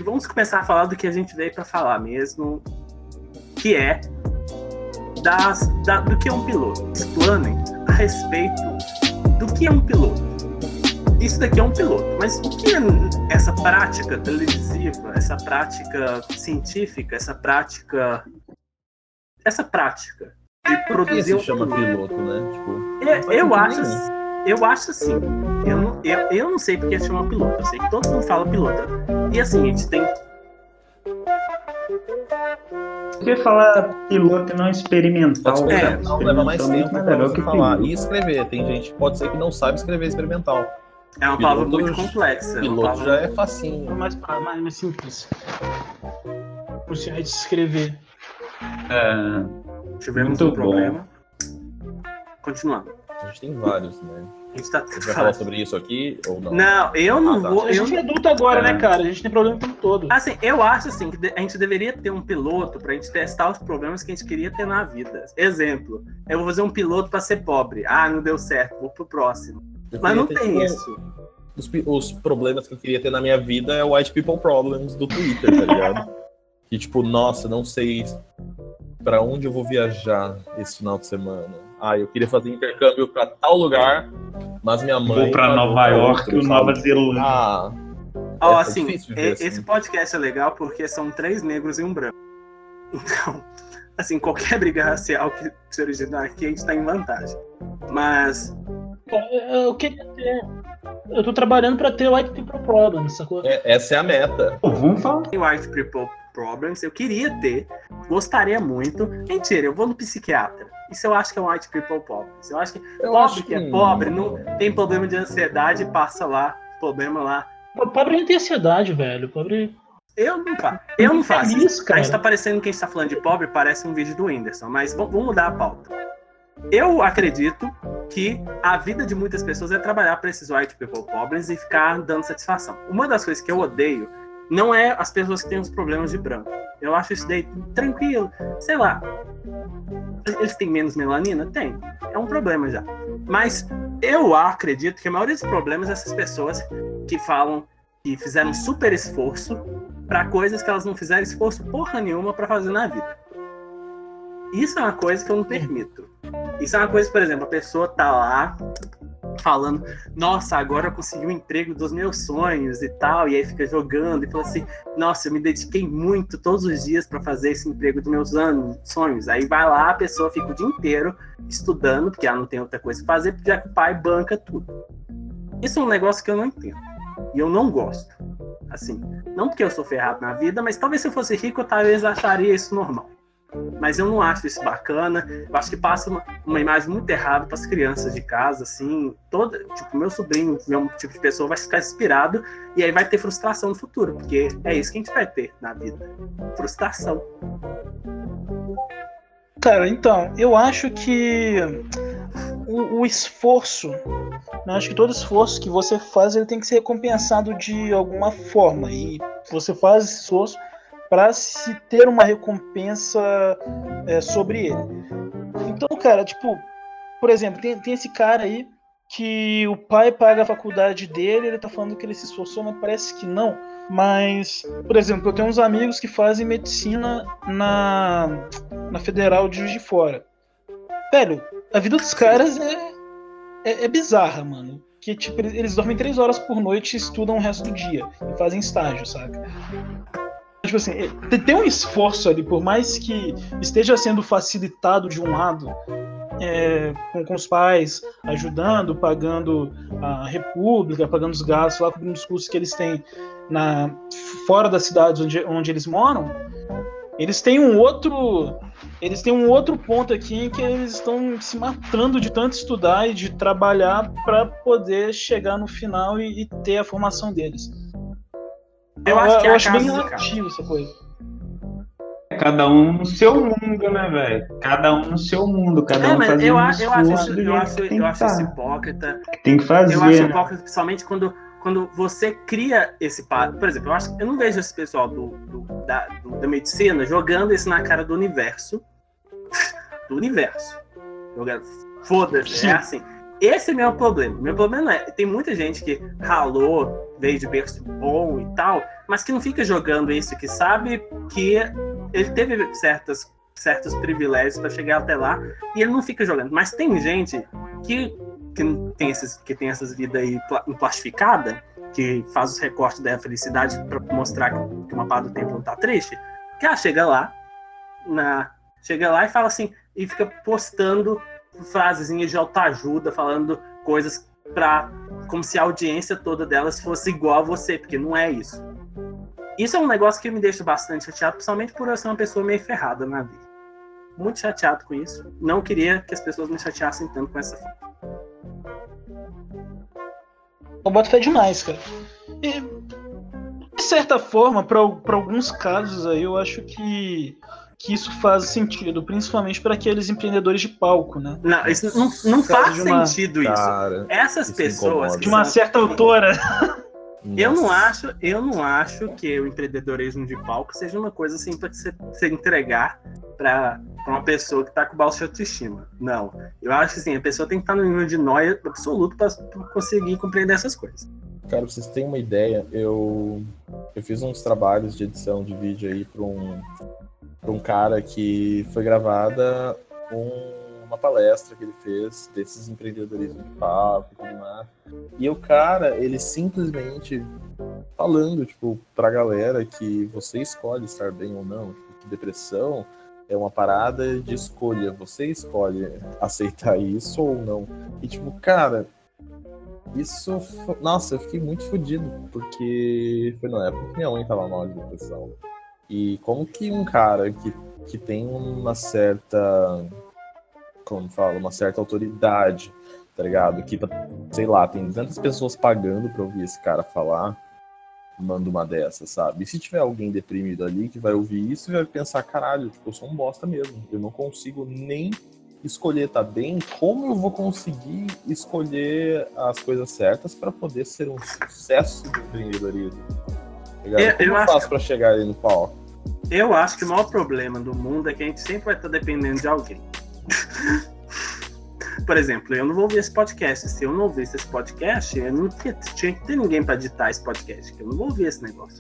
Vamos começar a falar do que a gente veio para falar mesmo, que é das, da- do que é um piloto. Explanem a respeito do que é um piloto. Isso daqui é um piloto, mas o que é essa prática televisiva, essa prática científica, essa prática. Essa prática de Por que produzir se um chama piloto, né? Tipo, eu, faz eu sentido acho, assim- eu acho assim. Eu não, eu, eu não sei porque chama piloto. Eu sei que todo mundo fala piloto. E assim, a gente tem. Por que falar piloto e não experimental? Pode É, experimental leva mais Experimental é tempo melhor você que falar. piloto. E escrever. Tem gente que pode ser que não sabe escrever experimental. É uma palavra Piloto- muito complexa. é Piloto palavra- já é É facinho. mais, mais, mais simples. Por se de se escrever. É, Tivemos Muito um bom. problema. Continuando. A gente tem vários, né? A gente tá. A gente vai falar sobre isso aqui ou não? Não, eu não Ah, tá. vou. A Eu, gente é adulto agora, É. né, cara? A gente tem problema o tempo todo. assim, eu acho assim que a gente deveria ter um piloto pra gente testar os problemas que a gente queria ter na vida. Exemplo, eu vou fazer um piloto pra ser pobre. Ah, não deu certo, vou pro próximo. Eu Mas não tem tipo, isso. Os, os problemas que eu queria ter na minha vida é o White People Problems do Twitter, tá ligado? que tipo, nossa, não sei Pra onde eu vou viajar esse final de semana? Ah, eu queria fazer intercâmbio pra tal lugar, mas minha mãe. Vou pra pagou Nova York ou? Nova Zelândia. Ah, Ó, É, é assim, assim. esse podcast é legal porque são três negros e um branco. Então, assim, qualquer briga racial que se originar aqui, a gente tá em vantagem. Mas, Cara, Eu queria ter. Eu tô trabalhando pra ter White People Problem, sacou? é- essa é a meta. Pô, vamos falar. tem White People Problems, eu queria ter, gostaria muito. Mentira, eu vou no psiquiatra. Isso eu acho que é um White People Problems. Eu acho que Eu pobre acho que é pobre, não tem problema de ansiedade, passa lá, problema lá. Pô, Pobre não tem ansiedade, velho. Pobre. Eu faço. Eu não faço isso. A cara. gente tá parecendo que a gente tá falando de pobre, parece um vídeo do Whindersson, mas vamos mudar a pauta. Eu acredito que a vida de muitas pessoas é trabalhar para esses white people problems e ficar dando satisfação. Uma das coisas que eu odeio não é as pessoas que têm os problemas de branco. Eu acho isso daí tranquilo. Sei lá. Eles têm menos melanina? Tem. É um problema já. Mas eu acredito que a maioria dos problemas é essas pessoas que falam que fizeram super esforço para coisas que elas não fizeram esforço porra nenhuma para fazer na vida. Isso é uma coisa que eu não permito. Isso é uma coisa, por exemplo, a pessoa tá lá falando, nossa, agora eu consegui o emprego dos meus sonhos e tal, e aí fica jogando e fala assim, nossa, eu me dediquei muito todos os dias para fazer esse emprego dos meus anos, sonhos. Aí vai lá, a pessoa fica o dia inteiro estudando, porque ela não tem outra coisa pra fazer, já que o pai banca tudo. Isso é um negócio que eu não entendo. E eu não gosto. Assim, não porque eu sou ferrado na vida, mas talvez se eu fosse rico, eu talvez acharia isso normal. Mas eu não acho isso bacana. Eu acho que passa uma, uma imagem muito errada para as crianças de casa, assim. Toda, tipo, meu sobrinho, meu tipo de pessoa vai ficar inspirado e aí vai ter frustração no futuro, porque é isso que a gente vai ter na vida. Frustração. Cara, então, eu acho que o, o esforço, eu acho que todo esforço que você faz, ele tem que ser recompensado de alguma forma. E você faz esforço para se ter uma recompensa é, sobre ele. Então, cara, tipo, por exemplo, tem, tem esse cara aí que o pai paga a faculdade dele, ele tá falando que ele se esforçou, mas parece que não. Mas, por exemplo, eu tenho uns amigos que fazem medicina na, na Federal de Juiz de Fora. Velho, a vida dos caras é, é, é bizarra, mano. Que, tipo, eles, dormem três horas por noite e estudam o resto do dia. E fazem estágio, saca? Tipo assim, tem- tem um esforço ali, por mais que esteja sendo facilitado de um lado, é, com, com os pais ajudando, pagando a república, pagando os gastos lá, cobrindo os custos que eles têm na, fora das cidades onde, onde eles moram, eles têm um outro. Eles têm um outro ponto aqui em que eles estão se matando de tanto estudar e de trabalhar para poder chegar no final e, e ter a formação deles. Eu acho que é eu a acho bem relativo essa coisa. Cada um no seu mundo, né, velho? Cada um no seu mundo, cada É, um mas fazendo eu, um acho- eu acho isso, eu acho, eu que acho isso hipócrita. tem que fazer. Eu acho né? hipócrita, principalmente quando, quando você cria esse padrão. Por exemplo, eu, acho, eu não vejo esse pessoal do, do- da, do- da medicina jogando isso na cara do universo. do universo. Jogando. Foda-se, é assim. Esse é meu problema. Meu problema é, tem muita gente que ralou, veio de berço bom e tal, mas que não fica jogando isso, que sabe que ele teve certas, certos privilégios para chegar até lá e ele não fica jogando. Mas tem gente que, que, tem, esses, que tem essas vidas aí pla- plastificada, que faz os recortes da felicidade para mostrar que, uma parte do tempo não tá triste, que ela chega lá, na, chega lá e fala assim, e fica postando frasezinhas de autoajuda, falando coisas pra. como se a audiência toda delas fosse igual a você, porque não é isso. Isso é um negócio que me deixa bastante chateado, principalmente por eu ser uma pessoa meio ferrada na vida. Muito chateado com isso. Não queria que as pessoas me chateassem tanto com essa. Eu boto fé demais, cara. E, de certa forma, para alguns casos aí, eu acho que, que isso faz sentido, principalmente para aqueles empreendedores de palco, né? Não, isso não, não faz uma- sentido isso. Cara, Essas isso pessoas. incomoda. que De uma certa autora. Eu não acho, eu não acho que o empreendedorismo de palco seja uma coisa assim para você, você entregar para uma pessoa que tá com baixa autoestima. Não. Eu acho que assim, a pessoa tem que estar no nível de nóia absoluto para conseguir compreender essas coisas. Cara, pra vocês terem uma ideia, eu, eu fiz uns trabalhos de edição de vídeo aí para um, um cara que foi gravada um, uma palestra que ele fez desses empreendedorismo de papo e tudo mais. E o cara, ele simplesmente falando, tipo, pra galera que você escolhe estar bem ou não, tipo, que depressão é uma parada de escolha. Você escolhe aceitar isso ou não. E tipo, cara, isso. Nossa, eu fiquei muito fodido, porque foi na época que minha mãe tava mal de depressão. E como que um cara que, que tem uma certa. Como fala? Uma certa autoridade, tá ligado? Que, sei lá, tem 200 pessoas pagando pra ouvir esse cara falar manda uma dessa, sabe? E se tiver alguém deprimido ali que vai ouvir isso e vai pensar, caralho, tipo, eu sou um bosta mesmo. Eu não consigo nem escolher tá bem, como eu vou conseguir escolher as coisas certas para poder ser um sucesso do empreendedorismo? Tá ligado? Eu- como eu eu acho faço pra chegar ali no palco? Eu acho que o maior problema do mundo é que a gente sempre vai estar dependendo de alguém. Por exemplo, eu não vou ouvir esse podcast. Se eu não ouvisse esse podcast, eu não tinha, tinha que ter ninguém para editar esse podcast, que eu não vou ouvir esse negócio.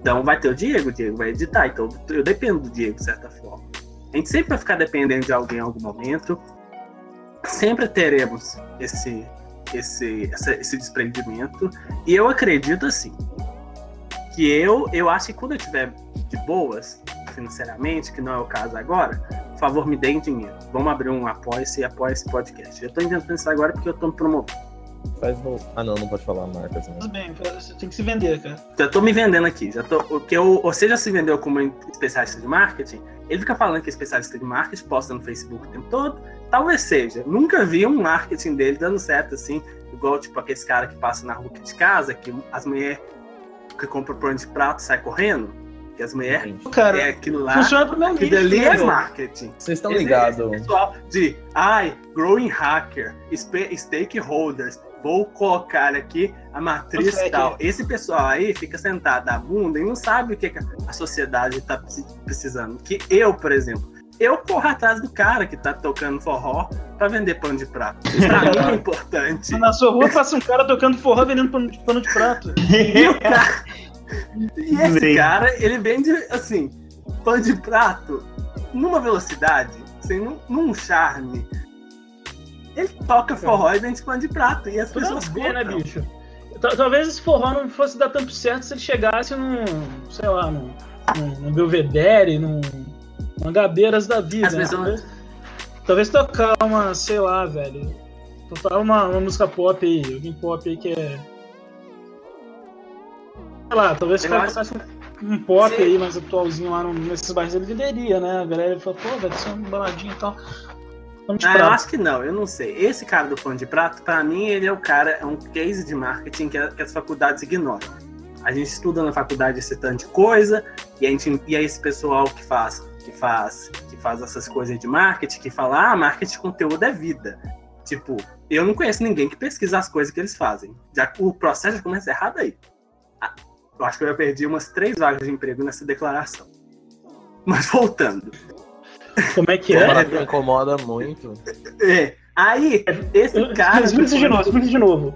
Então vai ter o Diego, o Diego vai editar. Então eu dependo do Diego, de certa forma. A gente sempre vai ficar dependendo de alguém em algum momento. Sempre teremos esse, esse, essa- esse desprendimento. E eu acredito assim. Que eu, eu acho que quando eu tiver de boas financeiramente, que não é o caso agora, por favor, me deem dinheiro. Vamos abrir um apoia-se e apoia esse podcast. Eu tô inventando isso agora porque eu tô me promovendo. Faz no... Ah, não, não pode falar marcas, né? Tudo bem, você tem que se vender, cara. Já tô me vendendo aqui. Já tô, o que eu, você já se vendeu como especialista de marketing? Ele fica falando que é especialista de marketing, posta no Facebook o tempo todo. Talvez seja. Nunca vi um marketing dele dando certo assim, igual tipo aqueles cara que passa na rua aqui de casa, que as mulheres que compram pão de prato sai correndo. Que as mulheres Cara, é aquilo lá. funciona pro meu Aquilo ali né, é marketing. Vocês estão ligados? pessoal de, ai, growing hacker, stakeholders, vou colocar aqui a matriz é tal. Esse pessoal aí fica sentado da bunda e não sabe o que que a sociedade está precisando. Que eu, por exemplo, eu corro atrás do cara que tá tocando forró para vender pano de prato. Pra mim é importante. Na sua rua passa um cara tocando forró vendendo pano de, pano de prato. E o cara. E esse Bem. cara, ele vende, assim, pano de prato numa velocidade, assim, num, num charme. Ele toca forró e vende pano de prato. E as Tudo pessoas ver, né, bicho? Ta- Talvez esse forró não fosse dar tanto certo se ele chegasse num, sei lá, num, num, num Belvedere, num, num Gabeiras da vida. Né? Talvez, talvez tocar uma, sei lá, velho. Tocar uma, uma música pop aí, alguém pop aí que é. Sei lá, talvez se o cara acho- um, um pop Sim. aí mais atualzinho lá no- nesses bairros, ele venderia, né? A galera fala, pô, velho, isso é uma baladinha e tal. Vamos de Ah, eu acho que não, eu não sei. Esse cara do pano de prato, pra mim, ele é o cara, é um case de marketing que, a- que as faculdades ignoram. A gente estuda na faculdade esse tanto de coisa, e, a gente, e aí esse pessoal que faz, que faz, que faz essas coisas de marketing, que fala, ah, marketing de conteúdo é vida. Tipo, eu não conheço ninguém que pesquisa as coisas que eles fazem. Já, o processo já começa errado aí. Ah, Eu acho que eu já perdi umas três vagas de emprego nessa declaração. Mas voltando. Como é que é? me incomoda muito. É, aí, esse cara. Explica isso de novo, explica de novo.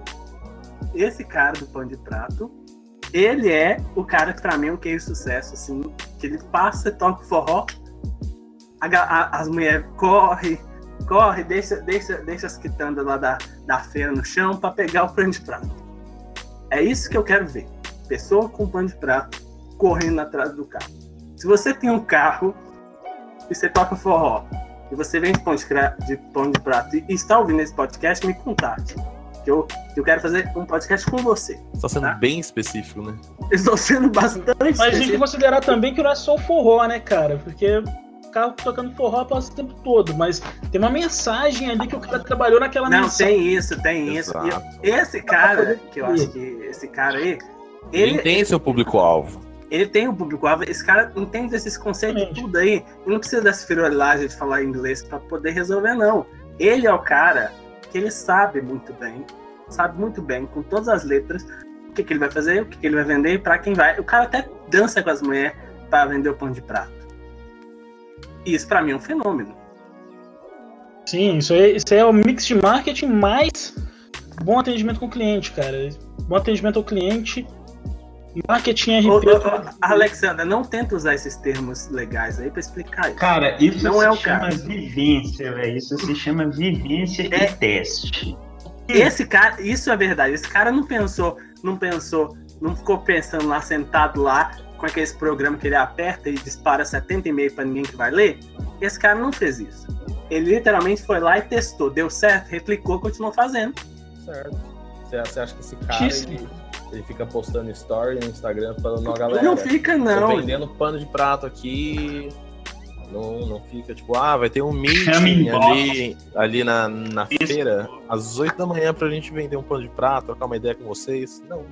esse cara do pão de prato, ele é o cara que pra mim é um case de sucesso, assim, que ele passa, toca o forró, a a- as mulheres correm, corre, deixa, deixa, deixa as quitandas lá da, da feira no chão pra pegar o pão de prato. É isso que eu quero ver. Pessoa com pão de prato correndo atrás do carro. Se você tem um carro e você toca forró e você vende pão de, cra- de pão de prato e está ouvindo esse podcast, me contate. Que eu, que eu quero fazer um podcast com você. Tá sendo Tá. bem específico, né? Estou sendo bastante. Mas a gente tem que específico. considerar também que não é só o forró, né, cara? Porque carro tocando forró passa o tempo todo, mas tem uma mensagem ali que o cara trabalhou naquela Não, mensagem. tem isso, tem isso. E esse cara, que eu acho que esse cara aí, Ele ele, tem seu público-alvo. ele tem o público-alvo. Esse cara entende esses conceitos Exatamente. tudo aí. E não precisa dessa friolagem de falar inglês para poder resolver, não. Ele é o cara que ele sabe muito bem, sabe muito bem, com todas as letras, o que, que ele vai fazer, o que, que ele vai vender e para quem vai. O cara até dança com as mulheres para vender o pão de prato. E isso para mim é um fenômeno. Sim, isso aí, isso aí é o mix de marketing mais bom atendimento com o cliente, cara. Bom atendimento ao cliente Marketing RP. ô, ô, Alexandra, não tenta usar esses termos legais aí pra explicar isso. Cara, isso Não se é o chama caso. vivência, velho. Isso se chama vivência É. e teste. Esse cara, isso é verdade. Esse cara não pensou, não pensou, não ficou pensando lá, sentado lá, com aqueles programas que ele aperta e dispara 70 e-mail pra ninguém que vai ler. Esse cara não fez isso. Ele literalmente foi lá e testou, deu certo, replicou, continuou fazendo. Certo. Você, você acha que esse cara ele, ele fica postando story no Instagram falando, ó, galera, não fica, tô não. vendendo pano de prato aqui. Não, não fica tipo, ah, vai ter um meeting inbox. ali, ali na, na feira, às 8 da manhã pra gente vender um pano de prato, trocar uma ideia com vocês. Não.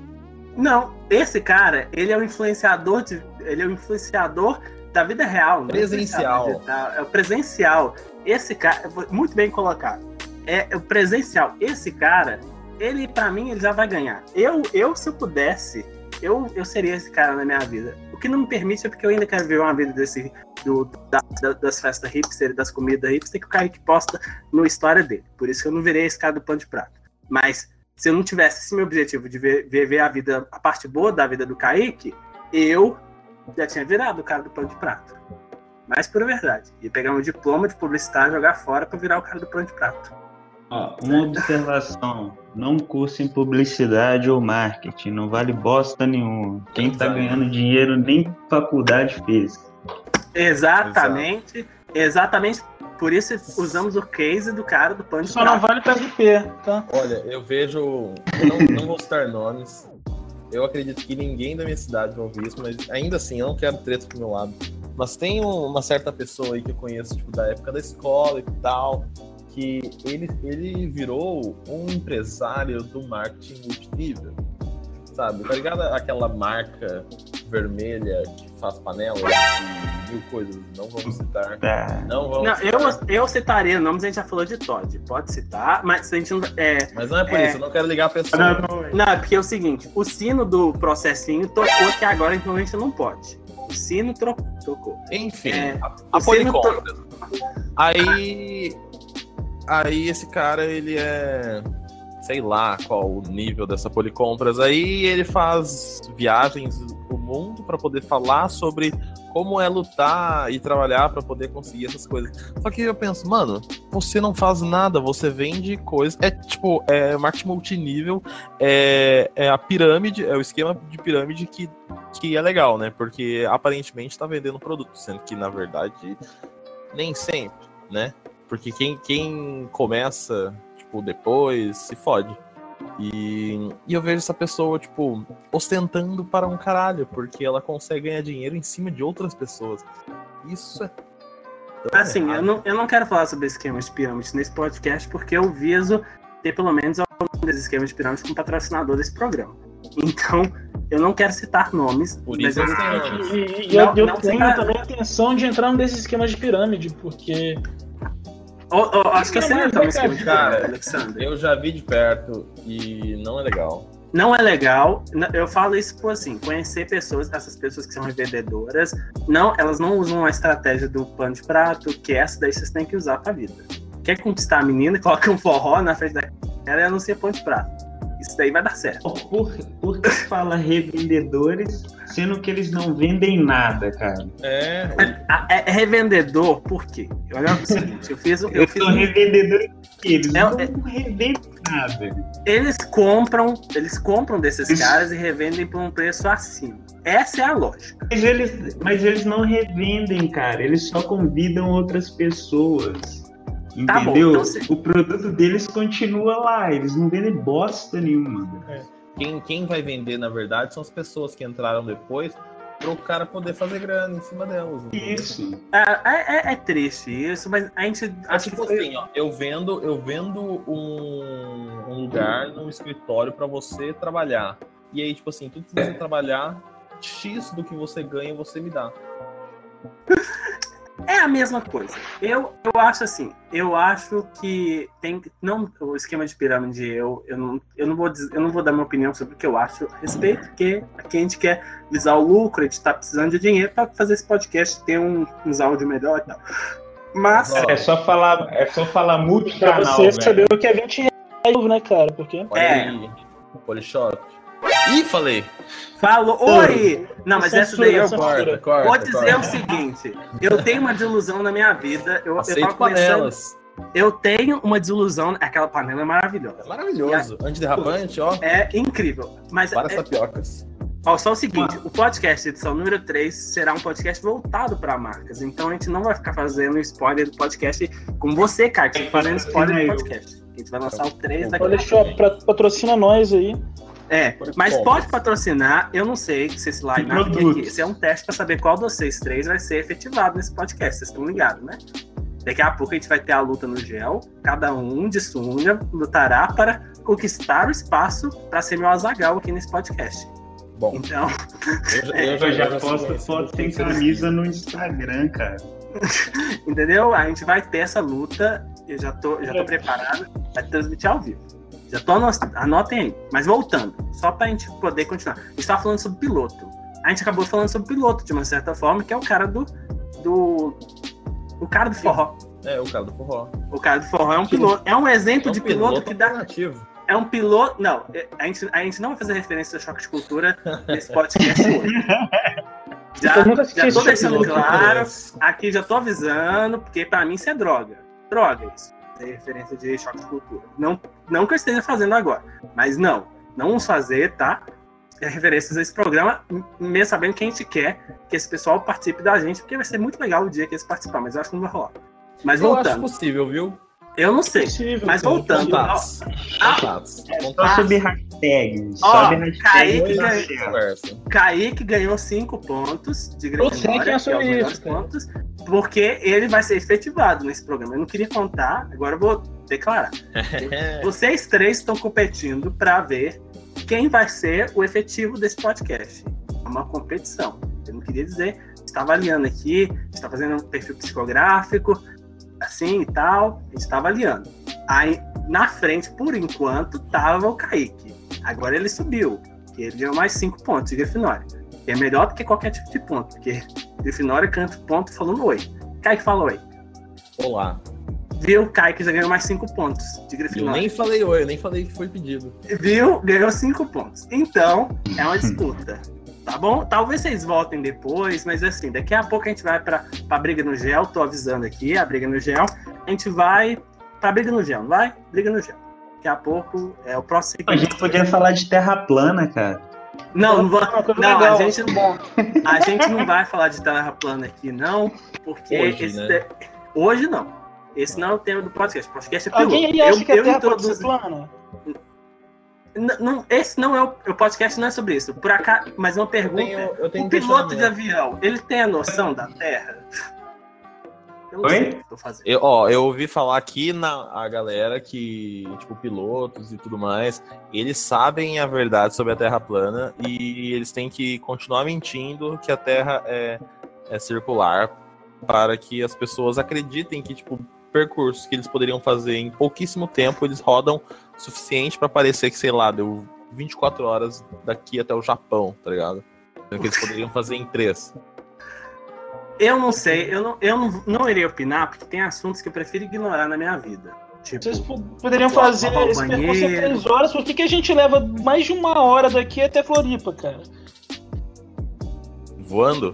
Não, esse cara, ele é o influenciador de, ele é o influenciador da vida real, não é Presencial. influenciador digital, É o presencial. Esse cara, muito bem colocado. É o presencial. Esse cara, ele pra mim ele já vai ganhar. Eu, eu se eu pudesse, eu, eu seria esse cara na minha vida. O que não me permite é porque eu ainda quero ver uma vida desse do, da- da- das festas hipster, das comidas hipster que o cara que posta no história dele. Por isso que eu não virei esse cara do pano de prato. Mas se eu não tivesse esse meu objetivo de ver, ver, ver a vida, a parte boa da vida do Kaique, eu já tinha virado o cara do pano de prato. Mas por verdade. Ia pegar meu diploma de publicitário e jogar fora pra virar o cara do pano de prato. Ó, uma observação. Não curso em publicidade ou marketing. Não vale bosta nenhuma. Quem tá Exato. ganhando dinheiro nem faculdade fez. Exatamente. Exatamente. Por isso usamos o case do cara do pano de Só não vale pra RP, tá? Olha, eu vejo. Eu não, não vou citar nomes. Eu acredito que ninguém da minha cidade vai ouvir isso, mas ainda assim, eu não quero treta pro meu lado. Mas tem um- uma certa pessoa aí que eu conheço, tipo, da época da escola e tal, que ele, ele virou um empresário do marketing multinível. Sabe? Tá ligado? Aquela marca vermelha que faz panelas e mil coisas. Não vamos citar. Tá. Não vamos Não, citar. eu, eu citaria nomes, a gente já falou de Todd. Pode citar, mas a gente não. É, Mas não é por É. isso, eu não quero ligar a pessoa. Não, é porque é o seguinte, o sino do processinho tocou que agora então a gente não pode. O sino tocou. Enfim, É, a, o a. Aí, aí esse cara, ele é, sei lá qual o nível dessa policompras. Aí ele faz viagens o mundo para poder falar sobre como é lutar e trabalhar para poder conseguir essas coisas. Só que eu penso, mano, você não faz nada, você vende coisas. É tipo, é marketing multinível, é, é a pirâmide, é o esquema de pirâmide que, que é legal, né? Porque aparentemente tá vendendo produto, sendo que na verdade nem sempre, né? Porque quem, quem começa, tipo, depois se fode. E, e eu vejo essa pessoa, tipo, ostentando para um caralho, porque ela consegue ganhar dinheiro em cima de outras pessoas. Isso é. Assim, eu não, eu não quero falar sobre esquemas de pirâmide nesse podcast, porque eu viso ter pelo menos algum desses esquemas de pirâmide como patrocinador desse programa. Então, eu não quero citar nomes, Por mas isso eu, nomes. E, e- Não, eu, eu não tenho será. também a intenção de entrar num desses esquemas de pirâmide, porque Ó, ó, acho que eu sei Não, de cara, Alexandre. Eu já vi de perto e não é legal. Não é legal. Eu falo isso por assim, conhecer pessoas, essas pessoas que são revendedoras, não, elas não usam a estratégia do pano de prato, que essa daí vocês têm que usar pra vida. Quer conquistar a menina, coloca um forró na frente da cara e anuncia pano de prato. Isso daí vai dar certo. Por, por que fala revendedores, sendo que eles não vendem nada, cara? É, É, é revendedor, por quê? Olha o seguinte, eu fiz, eu Eu fiz sou um- revendedor porque eles É- não é- revendem nada. eles compram, eles compram desses Isso. caras e revendem por um preço acima. Essa é a lógica. Mas eles, mas eles não revendem, cara. Eles só convidam outras pessoas. Tá bom, Entendeu? então se- O produto deles continua lá. Eles não vendem bosta nenhuma. quem, quem vai vender, na verdade, são as pessoas que entraram depois para o cara poder fazer grana em cima delas. entendeu? Isso. É, é- é triste isso, mas a gente É acho que tipo foi- assim, ó, eu vendo, eu vendo um, um lugar num escritório para você trabalhar. E aí, tipo assim, tudo que você trabalhar, X do que você ganha, você me dá. É a mesma coisa. Eu, eu acho assim, eu acho que tem que- não o esquema de pirâmide eu, eu não eu não vou dizer- eu não vou dar minha opinião sobre o que eu acho a respeito, porque aqui a gente quer visar o lucro, a gente tá precisando de dinheiro para fazer esse podcast ter um, uns áudios melhor e tal. Mas Ó, É só falar, é só falar pra multicanal, você velho. saber o que é 20 reais, né, cara? Porque É. Polishop. Ih, falei. Falou. Oi! Não, mas essa daí eu Corta, corta. Vou dizer corta. o seguinte: eu tenho uma desilusão na minha vida. Eu, eu Aceito tava começando. panelas. Eu tenho uma desilusão. Aquela panela é maravilhosa. Maravilhoso. Antiderrapante, ó. É incrível. Mas Várias é, tapiocas. ó, só o seguinte: o podcast, edição número 3, será um podcast voltado para marcas. Então a gente não vai ficar fazendo spoiler do podcast com você, cara, que tá fazendo spoiler do podcast. A gente vai lançar o 3 daqui a Olha só, patrocina nós aí. É, mas Como? pode patrocinar. Eu não sei se esse line aqui. Esse é um teste para saber qual dos vocês três vai ser efetivado nesse podcast. Vocês estão ligados, né? Daqui a pouco a gente vai ter a luta no gel. Cada um de sunga lutará para conquistar o espaço para ser meu azagal aqui nesse podcast. Bom, Então, eu já, É, eu já, Eu já já posto foto sem camisa no Instagram, cara. entendeu? A gente vai ter essa luta. Eu já tô, já tô preparado para transmitir ao vivo. Já tô ano- anotem aí. Mas voltando, só pra gente poder continuar. A gente tava falando sobre piloto. A gente acabou falando sobre piloto, de uma certa forma, que é o cara do. do. O cara do forró. É, o cara do forró. O cara do forró é um piloto. É um exemplo de piloto que dá. alternativo. É um piloto. Não, é- a gente, a gente não vai fazer referência ao choque de cultura nesse podcast hoje. Já, já tô deixando piloto. claro. Aqui já tô avisando, porque pra mim isso é droga. Droga isso. É referência de choque de cultura. Não, não que eu esteja fazendo agora, mas não. Não vamos fazer, tá? É referências a esse programa, mesmo sabendo que a gente quer que esse pessoal participe da gente, porque vai ser muito legal o dia que eles participar, mas eu acho que não vai rolar. Mas Eu acho voltando, possível, viu? eu não sei. Possível, Mas voltando, Contatos. Ah. Contatos. Só Contatos. subir hashtag. Ó, Sobe hashtag. Kaique ganhou. Kaique ganhou 5 pontos de Eu sei Grifinória, quem é que é os isso, melhores pontos, porque ele vai ser efetivado nesse programa. Eu não queria contar, agora eu vou declarar. Vocês três estão competindo para ver quem vai ser o efetivo desse podcast. É uma competição. Eu não queria dizer, está avaliando aqui, está fazendo um perfil psicográfico, assim e tal, a gente está avaliando. Aí, na frente, por enquanto, tava o Kaique. Agora ele subiu, que ele ganhou mais cinco pontos de Grifinória. Que é melhor do que qualquer tipo de ponto, porque Grifinória canta ponto falando oi. Kaique fala oi. Olá. Viu? Kaique já ganhou mais cinco pontos de Eu Grifinória. nem falei oi, eu nem falei que foi pedido. Viu? Ganhou cinco pontos. Então, é uma disputa. Tá bom? Talvez vocês voltem depois, mas assim, daqui a pouco a gente vai pra, pra briga no gel. Tô avisando aqui, a briga no gel. A gente vai pra briga no gel, não vai? Briga no gel. Daqui a pouco é o próximo. A gente podia falar de terra plana, cara. Não, não, vou, não a, gente, a gente não vai falar de terra plana aqui, não, porque Hoje, esse né? hoje não. Esse não é o tema do podcast. O podcast é piloto. Alguém aí acha eu, que a eu Terra pode ser plana? N- não, esse não é o, o podcast, não é sobre isso. Por acaso, mas uma Eu pergunta. tenho, eu tenho o piloto de avião, ele tem a noção da Terra? Eu não Oi? sei o que eu tô fazendo. Eu, ó, eu ouvi falar aqui na a galera que, tipo, pilotos e tudo mais, eles sabem a verdade sobre a Terra plana e eles têm que continuar mentindo que a Terra é, é circular para que as pessoas acreditem que, tipo, percursos que eles poderiam fazer em pouquíssimo tempo, eles rodam o suficiente para parecer que, sei lá, deu 24 horas daqui até o Japão, tá ligado? Sendo que eles poderiam fazer em três. Eu não sei, eu não, eu não, não irei opinar, porque tem assuntos que eu prefiro ignorar na minha vida. Tipo, Vocês po- poderiam fazer esse percurso em três horas, por que, que a gente leva mais de uma hora daqui até Floripa, cara? Voando?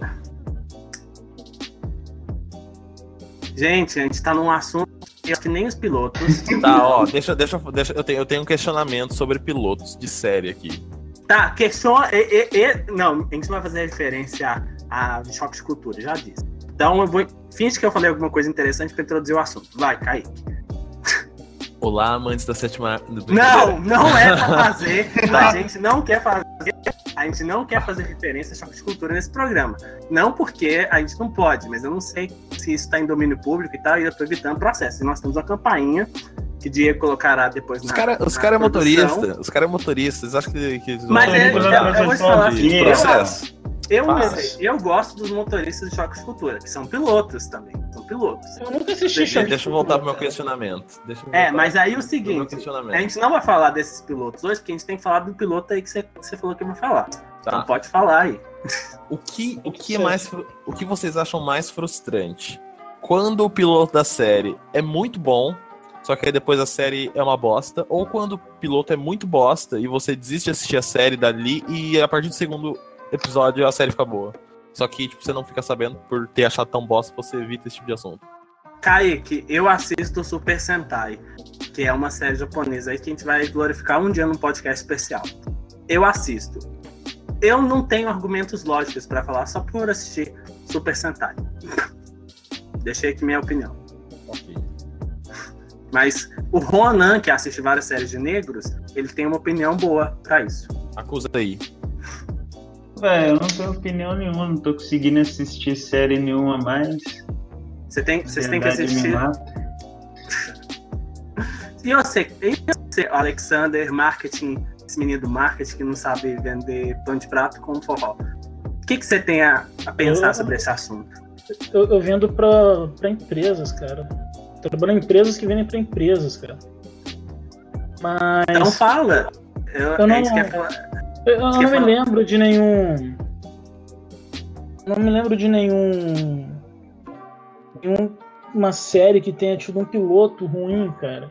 Gente, a gente tá num assunto que eu acho que nem os pilotos. Tá, ó, deixa, deixa, deixa eu, tenho, eu tenho um questionamento sobre pilotos de série aqui. Tá, questiona. E, e- e- não, a gente não vai fazer referência a, a choque de cultura, já disse. Então eu vou. Finge que eu falei alguma coisa interessante pra introduzir o assunto. Vai, Kaique. Olá, amantes da sétima. do- Não, não é pra fazer. Tá. A gente não quer fazer. A gente não quer fazer referência a choque de cultura nesse programa. Não porque a gente não pode, mas eu não sei se isso está em domínio público e tal, e eu tô evitando processo. E nós temos uma campainha que Diego colocará depois Os na. caras os na cara é produção. motorista, os caras é motorista, vocês acham que, que eles Mas é, eu, Vamos eu vou te falar de assim, eu, processo? Eu, Faz. eu gosto dos motoristas de choque de cultura, que são pilotos também. São pilotos. Eu nunca assisti Deixa, Choque deixa eu de voltar pro meu questionamento. Deixa eu É, mas aí o seguinte, a gente não vai falar desses pilotos hoje, porque a gente tem que falar do piloto aí que você, que você falou que ia falar. Então Tá. pode falar aí. O que, o que é mais, o que vocês acham mais frustrante? Quando o piloto da série é muito bom, só que aí depois a série é uma bosta, ou quando o piloto é muito bosta e você desiste de assistir a série dali e a partir do segundo episódio a série fica boa. Só que tipo, você não fica sabendo por ter achado tão bosta, você evita esse tipo de assunto. Kaique, eu assisto Super Sentai, que é uma série japonesa aí que a gente vai glorificar um dia num podcast especial. Eu assisto. Eu não tenho argumentos lógicos pra falar só por assistir Super Sentai. Deixei aqui minha opinião. Ok. Mas o Ronan, que assiste várias séries de negros, ele tem uma opinião boa pra isso. Acusa aí. Véi, eu não tenho opinião nenhuma, não tô conseguindo assistir série nenhuma mais. Você tem, vocês têm que assistir. E você, e você, Alexander, marketing, esse menino do marketing que não sabe vender pão de prato com forró. O que, que você tem a, a pensar Eu- sobre esse assunto? Eu, eu vendo pra, pra empresas, cara. Trabalho em empresas que vendem pra empresas, cara. Mas. Então fala. Eu, Eu não- quer falar. Eu, Você quer não me falar? lembro de nenhum. Não me lembro de nenhum. Nenhuma série que tenha tido um piloto ruim, cara.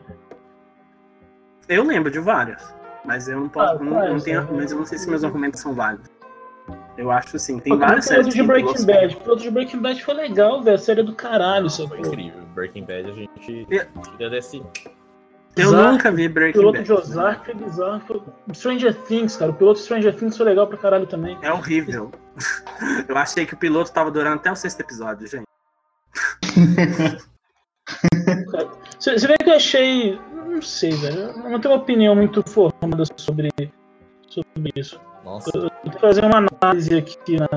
Eu lembro de várias, mas eu não posso. Ah, não, eu não tenho, né? mas eu não sei se meus argumentos são válidos. Eu acho assim, tem várias o piloto séries de Breaking. Bad. O piloto de Breaking Bad foi legal, velho. A série é do caralho, seu Foi incrível. Breaking Bad a gente É. queria desse. Eu nunca vi O Breaking piloto Bad. de Ozark foi bizarro. Foi- Stranger Things, cara. O piloto de Stranger Things foi legal pra caralho também. É horrível. Eu achei que o piloto tava durando até o sexto episódio, gente. Você vê que eu achei. Não sei, velho. Eu não tenho uma opinião muito formada sobre, sobre isso. Nossa, Eu tô fazendo uma análise aqui na,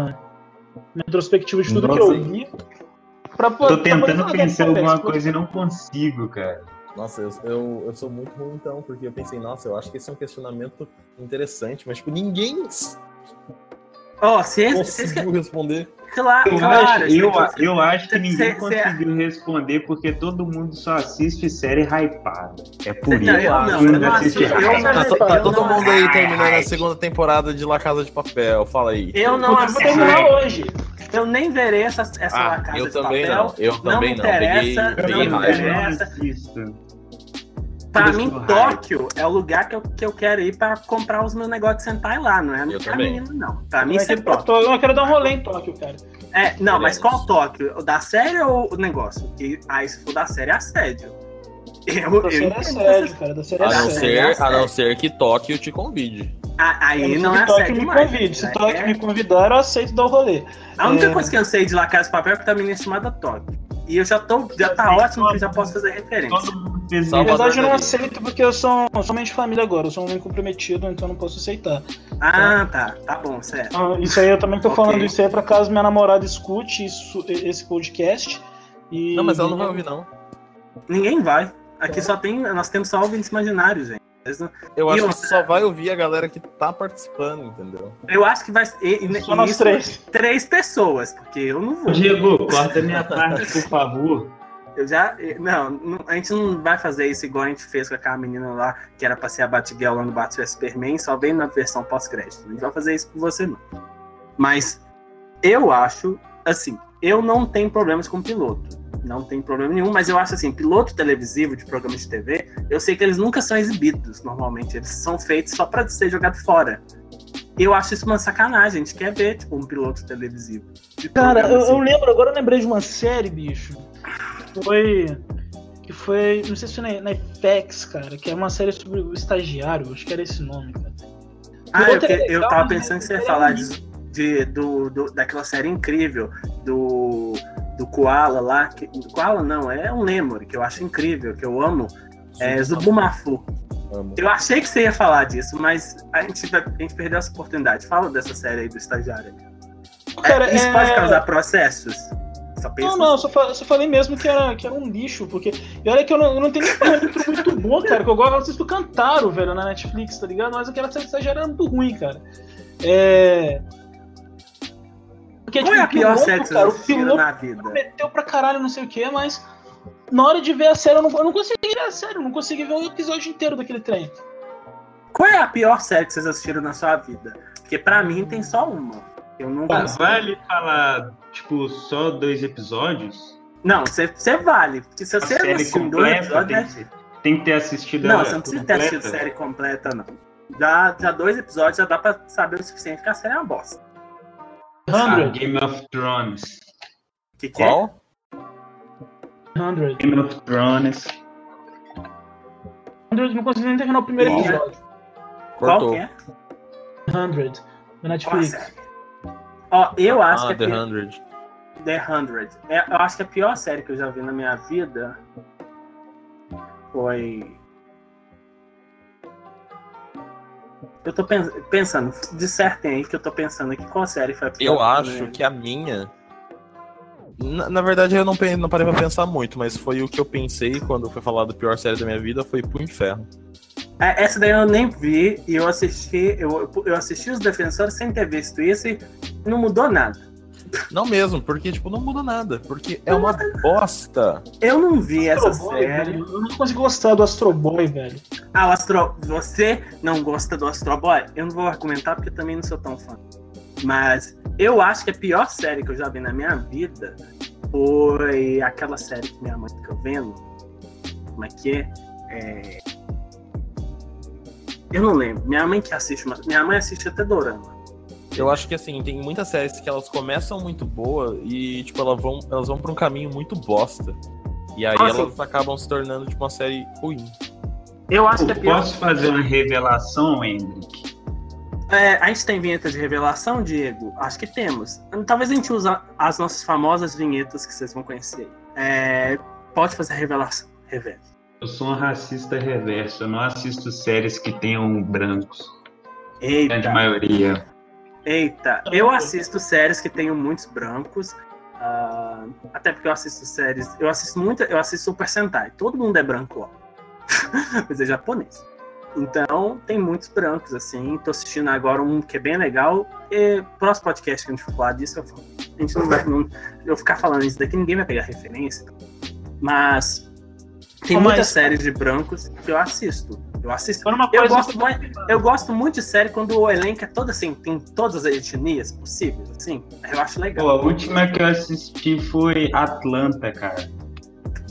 na retrospectiva de tudo que Nossa, eu vi. Pra, Tô pra tentando fazer pensar alguma coisa e não consigo, cara. Nossa, eu, eu, eu sou muito ruim então, porque eu pensei, nossa, eu acho que esse é um questionamento interessante, mas tipo, ninguém Ó, se esse, se esse, conseguiu responder. claro, Eu, claro, acho, eu, eu acho que Cê- ninguém cê- conseguiu responder porque todo mundo só assiste série hypada. É por Não, isso. eu que não, todo eu mundo não assiste eu não- Tá, to- eu tá todo não- mundo aí terminando a segunda temporada de La Casa de Papel, fala aí. Eu não Eu vou terminar hoje. Eu nem verei essa, essa Ah, La Casa eu de também Papel. não, eu também não. Peguei, interessa, peguei não. Eu não interessa. Pra mim, Tóquio é o lugar que eu, que eu quero ir pra comprar os meus negócios de sentar lá, não é Eu pra também. menino, não. Pra mim, Eu isso é Tóquio. Tóquio. eu quero dar um rolê em Tóquio, cara. É, não, mas qual Tóquio? O da série ou o negócio? Que, aí, se for da série, é assédio. Eu, Da eu série é sério, cara. Da série é A não, é ser, a não ser que Tóquio te convide. Ah, Aí Eu não é que Tóquio assédio me mais. convide. Se É- Tóquio me convidar, eu aceito dar o rolê. A única É. coisa que eu sei de La Casa de Papel é que tá menina chamada Tóquio. E eu já tô, já tá ótimo que eu já posso fazer referência. Todo Na verdade, eu não aceito porque eu sou, eu sou mãe de família agora. Eu sou um homem comprometido, então eu não posso aceitar. Ah, tá, tá bom, certo. Ah, Isso aí eu também tô Ok. falando isso aí pra caso minha namorada escute isso, esse podcast. E... Não, mas ela não vai ouvir, não. Ninguém vai. Aqui só tem, nós temos só ouvintes imaginários, gente. Não- Eu acho eu- que só vai ouvir a galera que tá participando, entendeu? Eu acho que vai e, e, Só nós isso, três. três pessoas, porque eu não vou. Diego, corta minha parte, por favor. Eu já. Não, não- a gente não vai fazer isso igual a gente fez com aquela menina lá, que era pra ser a Batgirl lá no Batman Superman, só vem na versão pós-crédito. A gente vai fazer isso com você, não. Mas eu acho, assim, eu não tenho problemas com piloto. Não tem problema nenhum, mas eu acho assim, piloto televisivo de programas de TV, eu sei que eles nunca são exibidos, normalmente. Eles são feitos só pra ser jogado fora. Eu acho isso uma sacanagem. A gente quer ver, tipo, um piloto televisivo. Cara, programa, eu, eu assim. lembro, agora eu lembrei de uma série, bicho. Que foi. Que foi. Não sei se foi na, na FX, cara, que é uma série sobre o estagiário, acho que era esse nome, cara. Ah, eu, é que- eu legal, tava mas pensando que você ia é falar de, de- do, do- daquela série incrível do, do Koala lá. Que, do Koala não, é um Lemur, que eu acho incrível, que eu amo. É Zubumafu. Amo. Eu achei que você ia falar disso, mas a gente, a gente perdeu essa oportunidade. Fala dessa série aí do estagiário. É, Cara, isso é- pode causar processos? Não, não, eu só, fa- só falei mesmo que era, que era um lixo, porque. E olha que eu não, eu não tenho nem parâmetro muito bom, cara, que eu gosto, eu assisto Cantaro, velho, na Netflix, tá ligado? Mas aquela série estagiária era muito ruim, cara. É. Porque, Qual é a tipo, o pior piloto, série que você cara, piloto na vida? prometeu pra caralho, não sei o que, mas na hora de ver a série, eu não, eu não consegui ver a série, eu não consegui ver o episódio inteiro daquele trem. Qual é a pior série que vocês assistiram na sua vida? Porque pra mim tem só uma. Eu não Pô, consigo. Vale falar, tipo, só dois episódios? Não, você vale. Porque se A você série assistir dois episódios, tem né? que tem que ter assistido Não, você não precisa ter completa? assistido série completa, não. Já, já dois episódios já dá pra saber o suficiente que a série é uma bosta. Ah, 100. Game of Thrones. O que, que é? Qual? 100. Game of Thrones. 100 não consegui nem terminar o primeiro Qual? episódio. Qual que é? 100. Da Qual a Netflix. série? Ó, eu acho Ah, que The é pi- 100. The 100. É, eu acho que a pior série que eu já vi na minha vida foi. Eu tô pens- pensando, dissertem aí que eu tô pensando aqui qual série foi a pior. Eu que acho que a minha. Na, na verdade, eu não, não parei pra pensar muito, mas foi o que eu pensei quando foi falar da pior série da minha vida, foi Punho de Ferro. É, Essa daí eu nem vi e eu assisti, eu, eu assisti os defensores sem ter visto isso e não mudou nada. Não mesmo, porque, tipo, não muda nada. Porque é uma bosta. Eu não vi essa Astro Boy, série. velho. Eu não consigo gostar do Astro Boy, velho. Ah, o Astro... você não gosta do Astro Boy? Eu não vou argumentar porque eu também não sou tão fã. Mas eu acho que a pior série que eu já vi na minha vida foi aquela série que minha mãe fica vendo. Como é que é? É, Eu não lembro. Minha mãe que assiste, uma... minha mãe assiste até Dorama. Eu acho que, assim, tem muitas séries que elas começam muito boa e, tipo, elas vão, elas vão pra um caminho muito bosta. E aí Ah, sim. elas acabam se tornando, tipo, uma série ruim. Eu acho que Eu pior. posso fazer uma revelação, Hendrick? É, a gente tem vinheta de revelação, Diego? Acho que temos. Talvez a gente use as nossas famosas vinhetas que vocês vão conhecer. É, pode fazer a revelação. Revela. Eu sou um racista reverso. Eu não assisto séries que tenham brancos. Eita. Grande maioria. Eita, eu assisto séries que tenham muitos brancos. ah, até porque eu assisto séries. Eu assisto muito. Eu assisto Super Sentai. Todo mundo é branco lá. Mas é japonês. Então, tem muitos brancos, assim. Tô assistindo agora um que é bem legal. E próximo podcast que a gente for falar disso, eu falo. A gente não vai. Não, eu ficar falando isso daqui, ninguém vai pegar referência. Mas. Tem Ô, muitas mas- séries de brancos que eu assisto. Eu assisto. Eu gosto, muito, eu gosto muito de série quando o elenco é todo assim, tem todas as etnias possíveis, assim. Eu acho legal. Pô, a última que eu assisti foi Atlanta, cara.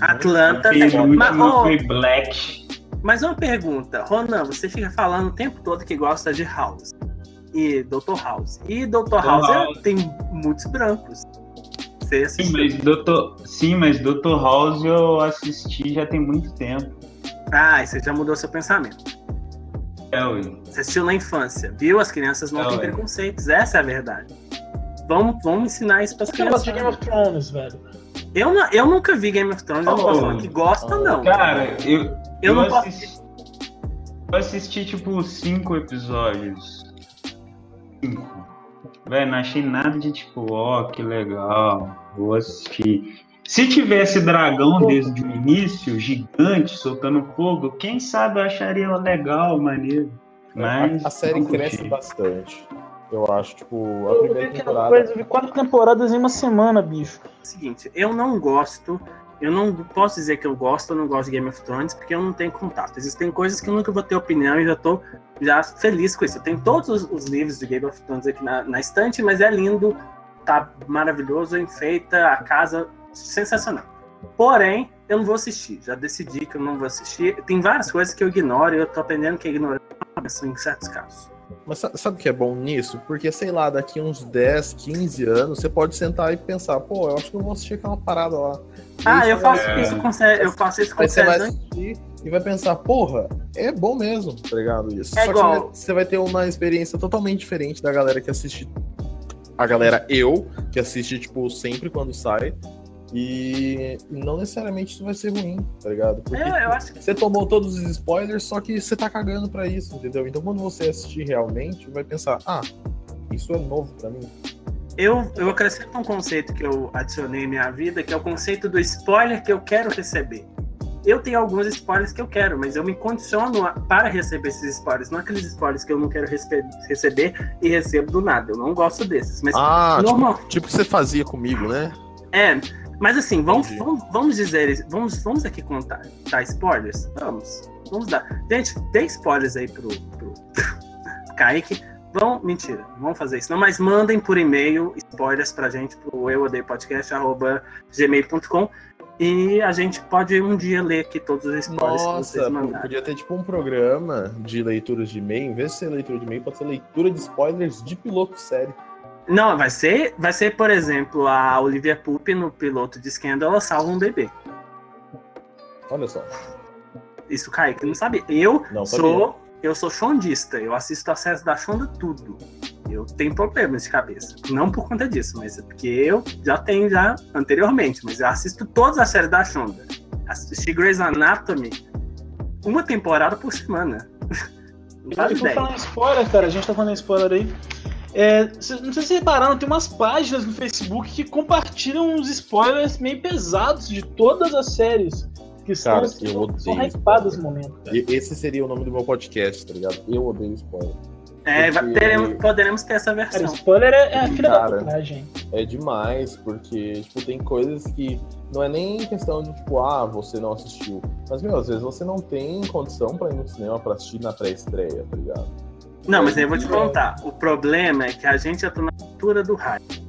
Atlanta. E a Mas, foi Black. mas uma pergunta, Ronan, você fica falando o tempo todo que gosta de House. E Dr. House. E Dr. House, é- House. tem muitos brancos. Você Sim, mas Dr. Sim, mas Dr. House eu assisti já tem muito tempo. Ah, e você já mudou seu pensamento. É, ué. Você assistiu na infância, viu? As crianças não Não, têm é. preconceitos, essa é a verdade. Vamos, vamos ensinar isso para as que eu gosto de crianças. Game of Thrones, velho? Eu, não- eu nunca vi Game of Thrones, eu não posso Oh, falar que gosta, não. Cara, eu, eu não posso. assisti, eu assisti tipo cinco episódios. Cinco. Velho, não achei nada de tipo, ó, que legal, vou assistir. Se tivesse dragão desde o início, gigante, soltando fogo, quem sabe eu acharia legal, maneiro. Mas a, a série cresce curti. bastante. Eu acho, tipo, a primeira temporada. coisa, eu vi quatro temporadas em uma semana, bicho. seguinte, eu não gosto, eu não posso dizer que eu gosto ou não gosto de Game of Thrones, porque eu não tenho contato. Existem coisas que eu nunca vou ter opinião e já tô já feliz com isso. Eu tenho todos os, os livros de Game of Thrones aqui na, na estante, mas é lindo, tá maravilhoso, enfeita, a casa sensacional. Porém, eu não vou assistir. Já decidi que eu não vou assistir. Tem várias coisas que eu ignoro e eu tô aprendendo que é ignorar em certos casos. Mas sa- sabe o que é bom nisso? Porque, sei lá, daqui uns 10, 15 anos, você pode sentar e pensar, pô, eu acho que eu vou assistir aquela parada lá. Ah, aí eu faço vai- isso com sé- eu faço isso com assistir e vai pensar, porra, é bom mesmo, tá ligado? Isso. É Só igual- que você vai, você vai ter uma experiência totalmente diferente da galera que assiste. A galera eu, que assiste, tipo, sempre quando sai. E não necessariamente isso vai ser ruim, tá ligado? Porque É, eu acho que você tomou todos os spoilers, só que você tá cagando pra isso, entendeu? Então quando você assistir realmente, vai pensar, ah, isso é novo pra mim. Eu, eu acrescento um conceito que eu adicionei em minha vida, que é o conceito do spoiler que eu quero receber. Eu tenho alguns spoilers que eu quero, mas eu me condiciono a- para receber esses spoilers, não aqueles spoilers que eu não quero receber e recebo do nada. Eu não gosto desses. Mas Ah, normal. tipo, tipo que você fazia comigo, né? É, mas assim, vamos, vamos, vamos dizer, vamos, vamos aqui contar? Spoilers? Vamos. Vamos dar. Gente, dê spoilers aí pro, pro Kaique, Vão, mentira, vão fazer isso não, mas mandem por e-mail spoilers pra gente pro eu e a gente pode um dia ler aqui todos os spoilers que Nossa, vocês pô, mandarem. podia ter tipo um programa de leituras de e-mail. Em vez de ser leitura de e-mail, pode ser leitura de spoilers de piloto série. Não, vai ser, vai ser, por exemplo, a Olivia Pope no piloto de Scandal, ela salva um bebê. Olha só. Isso, Kaique, não sabe? Eu Não sou, eu sou shondista, eu assisto a série da Shonda tudo. Eu tenho problemas de cabeça. Não por conta disso, mas é porque eu já tenho já anteriormente, mas eu assisto todas as séries da Shonda. Assisti Grey's Anatomy uma temporada por semana. Não E por ideia. falar em spoiler, cara, a gente tá falando spoiler aí. É, não sei se vocês repararam, tem umas páginas no Facebook que compartilham uns spoilers meio pesados de todas as séries que são, Cara, que eu são, odeio são hypadas no momento. cara. E- Esse seria o nome do meu podcast, tá ligado? Eu odeio spoiler. É, Porque- teremos- poderemos ter essa Cara, versão. spoiler é, é a filha da Cara. É demais, porque, tipo, tem coisas que não é nem questão de, tipo, ah, você não assistiu. Mas, meu, às vezes você não tem condição pra ir no cinema pra assistir na pré-estreia, tá ligado? Não, mas aí eu vou te contar. O problema é que a gente já tá na altura do hype.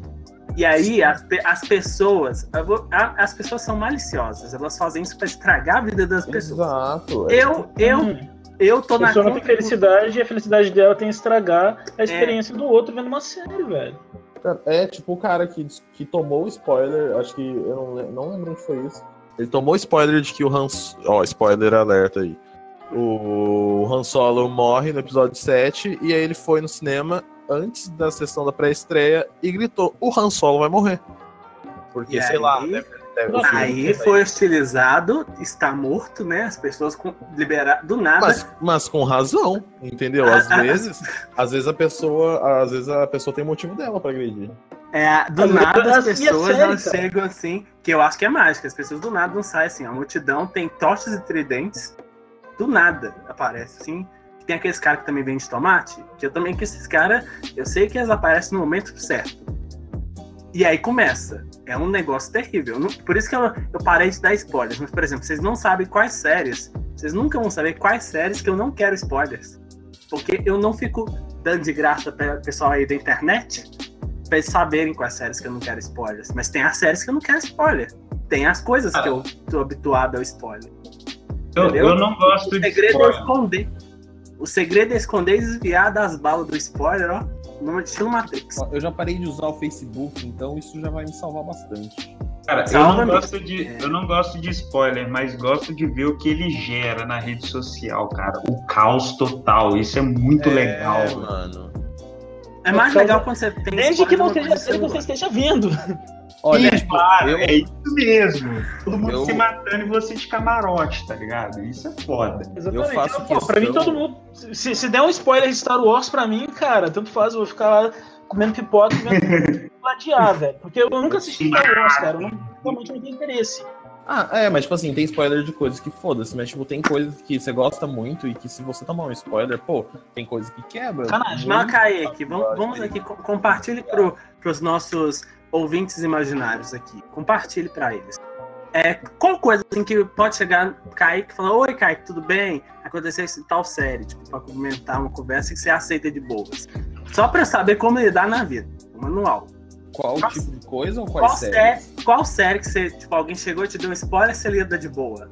E aí as, as pessoas. eu vou- a- as pessoas são maliciosas. Elas fazem isso pra estragar a vida das pessoas. Exato. é Eu, eu, Hum, eu tô a na não tem conta- felicidade e a felicidade dela tem que estragar É. a experiência do outro vendo uma série, velho. Cara, É tipo o cara que, que tomou o spoiler, acho que eu não, não lembro onde foi isso. Ele tomou o spoiler de que o Hans. Ó, spoiler alerta aí. O Han Solo morre no episódio 7 e aí ele foi no cinema antes da sessão da pré-estreia e gritou: O Han Solo vai morrer. Porque, E sei lá, aí- deve, deve, filme Aí deve- foi hostilizado, está morto, né? As pessoas liberaram do nada. Mas, mas com razão, entendeu? Às vezes, às vezes a pessoa, às vezes a pessoa tem motivo dela pra agredir. É, do Mas nada as pessoas não chegam assim, que eu acho que é mágica. As pessoas do nada não saem assim. A multidão tem tochas e tridentes, do nada aparece assim. Tem aqueles caras que também vendem tomate, que eu também que esses caras, eu sei que eles aparecem no momento certo. E aí começa. É um negócio terrível. Não- por isso que eu, eu parei de dar spoilers. Mas, por exemplo, vocês não sabem quais séries. Vocês nunca vão saber quais séries que eu não quero spoilers. Porque eu não fico dando de graça para o pessoal aí da internet pra eles saberem quais séries que eu não quero spoilers. Mas tem as séries que eu não quero spoiler. Tem as coisas que eu tô habituado ao spoiler. Eu, eu não gosto O de segredo é esconder. O segredo é esconder e desviar das balas do spoiler, ó. No estilo Matrix. Eu já parei de usar o Facebook, então isso já vai me salvar bastante. Cara, eu não, gosto de, É. eu não gosto de spoiler, mas gosto de ver o que ele gera na rede social, cara. O caos total. Isso é muito legal. É, mano. É mais legal quando você tem Desde que você celular. esteja vendo. Olha, Ih, tipo, claro, eu, é isso mesmo. Todo mundo Eu- se matando e você de camarote, tá ligado? Isso é foda. Exatamente. faço Pô, Pra mim, todo mundo. Se, se der um spoiler de Star Wars pra mim, cara, tanto faz, eu vou ficar lá comendo pipoca e vendo gladiar, velho. Porque eu nunca assisti Star Wars, cara. Eu não, realmente não tenho interesse. Ah, é, mas tipo assim, tem spoiler de coisas que foda-se, mas tipo, tem coisas que você gosta muito e que se você tomar um spoiler, pô, tem coisa que quebra. Sacanagem. Mas, Kaique, vamos, vamos aqui, co- compartilhe pro, pros nossos ouvintes imaginários aqui. Compartilhe pra eles. É, qual coisa assim que pode chegar Kaique e falar, oi Kaique, tudo bem? Aconteceu isso em tal série, tipo, pra comentar uma conversa que você aceita de boas. Só pra eu saber como lidar na vida. Um manual. Qual Qual- tipo de coisa ou Qual séries? série, qual série que você, tipo, alguém chegou e te deu um spoiler, você lida de boa?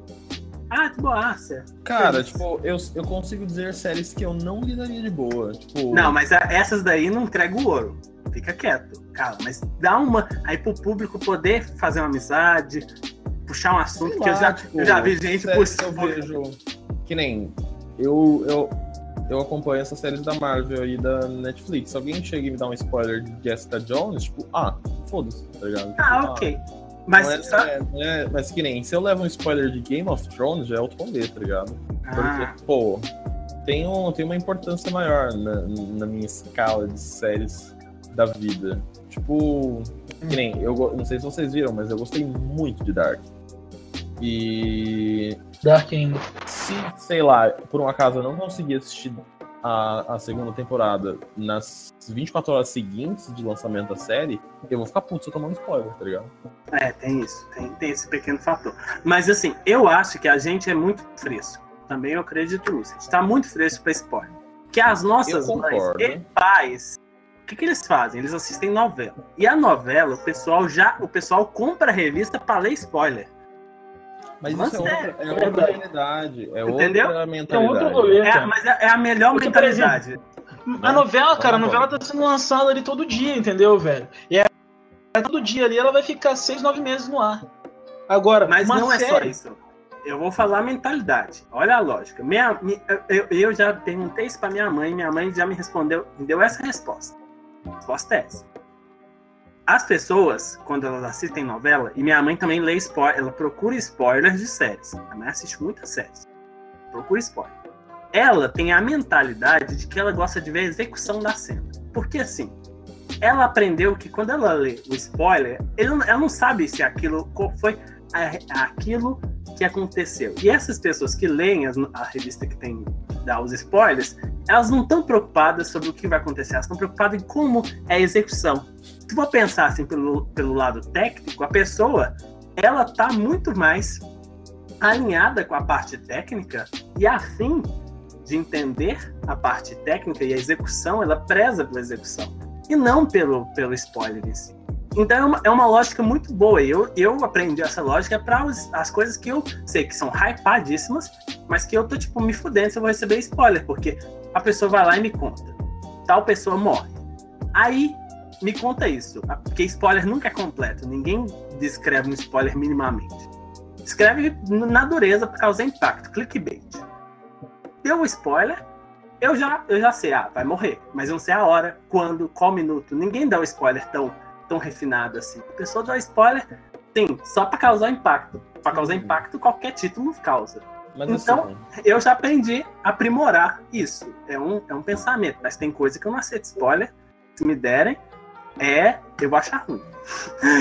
Ah, de boaça. Cara, Isso. tipo, eu, eu consigo dizer séries que eu não lidaria de boa. Tipo, Não, mas a- essas daí não entrega o ouro. Fica quieto, calma. Mas dá uma. Aí pro público poder fazer uma amizade, puxar um assunto, sei que eu lá, já, tipo, eu já vi gente por que eu vejo. Que nem. Eu, eu, eu acompanho essas séries da Marvel e da Netflix. Se alguém chega e me dá um spoiler de Jessica Jones, tipo, ah, foda-se, tá ligado? Ah, Tipo, ok. Mas, não é- só- é- é- mas que nem, se eu levo um spoiler de Game of Thrones, já é outro rolê, tá ligado? Porque, Ah, pô, tem, um, tem uma importância maior na, na minha escala de séries da vida. Tipo, que nem, eu não sei se vocês viram, mas eu gostei muito de Dark. E Dark ainda. se, sei lá, por um acaso eu não conseguir assistir a, a segunda temporada nas 24 horas seguintes de lançamento da série, eu vou ficar puto se eu tomar um spoiler, tá ligado? é, tem isso. Tem, tem esse pequeno fator. Mas assim, eu acho que a gente é muito fresco. Também eu acredito nisso. A gente tá muito fresco pra spoiler. que as nossas mães e pais, que, que eles fazem? Eles assistem novela. E a novela, o pessoal já, o pessoal compra a revista pra ler spoiler. Mas Mas isso é, é- outra, é outra realidade. É Entendeu? outra É mentalidade. outro rolê, É, mas é, é a melhor mentalidade. A novela, cara, a novela tá sendo lançada ali todo dia, entendeu, velho? E é, é todo dia ali, ela vai ficar seis, nove meses no ar. Agora, Mas uma não é só série- isso. Eu vou falar a mentalidade. Olha a lógica. Minha, mi- eu, eu já perguntei isso pra minha mãe, minha mãe já me respondeu, me deu essa resposta. É essa. As pessoas, quando elas assistem novela, e minha mãe também lê spoiler, ela procura spoilers de séries. A mãe assiste muitas séries. Procura spoiler. Ela tem a mentalidade de que ela gosta de ver a execução da cena. Porque assim, ela aprendeu que quando ela lê o spoiler, ela não sabe se aquilo foi aquilo que aconteceu. E essas pessoas que leem as- a revista que tem dá os spoilers, elas não estão preocupadas sobre o que vai acontecer, elas estão preocupadas em como é a execução. Se for pensar assim pelo, pelo lado técnico, a pessoa ela tá muito mais alinhada com a parte técnica e afim de entender a parte técnica e a execução, ela preza pela execução e não pelo, pelo spoiler em si. Então é uma, é uma lógica muito boa. Eu, eu aprendi essa lógica para as coisas que eu sei que são hypadíssimas, mas que eu tô tipo me fudendo se eu vou receber spoiler, porque a pessoa vai lá e me conta. Tal pessoa morre. Aí me conta isso, porque spoiler nunca é completo. Ninguém descreve um spoiler minimamente. Escreve na dureza por causa do impacto, clickbait. Deu spoiler, eu já, eu já sei, ah, vai morrer, mas eu não sei a hora, quando, qual minuto. Ninguém dá o spoiler tão, tão refinado assim. A pessoa dá spoiler, sim, só para causar impacto. Para causar Uhum. impacto, qualquer título causa. Mas Então, assim, Eu já aprendi a aprimorar isso. É um, é um pensamento, mas tem coisa que eu não aceito spoiler. Se me derem, é, eu vou achar ruim.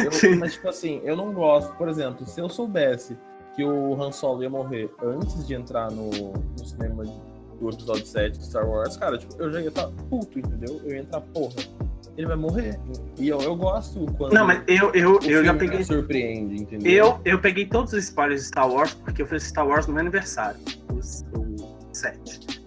eu, mas tipo assim, eu não gosto. Por exemplo, se eu soubesse que o Han Solo ia morrer antes de entrar no, no cinema do episódio 7 de Star Wars, cara, tipo, eu já ia estar puto, entendeu? Eu ia entrar, porra, ele vai morrer. E eu, eu gosto quando Não, mas eu, eu, eu já peguei surpreende, entendeu? Eu, eu peguei todos os spoilers de Star Wars porque eu fiz Star Wars no meu aniversário, os- o 7.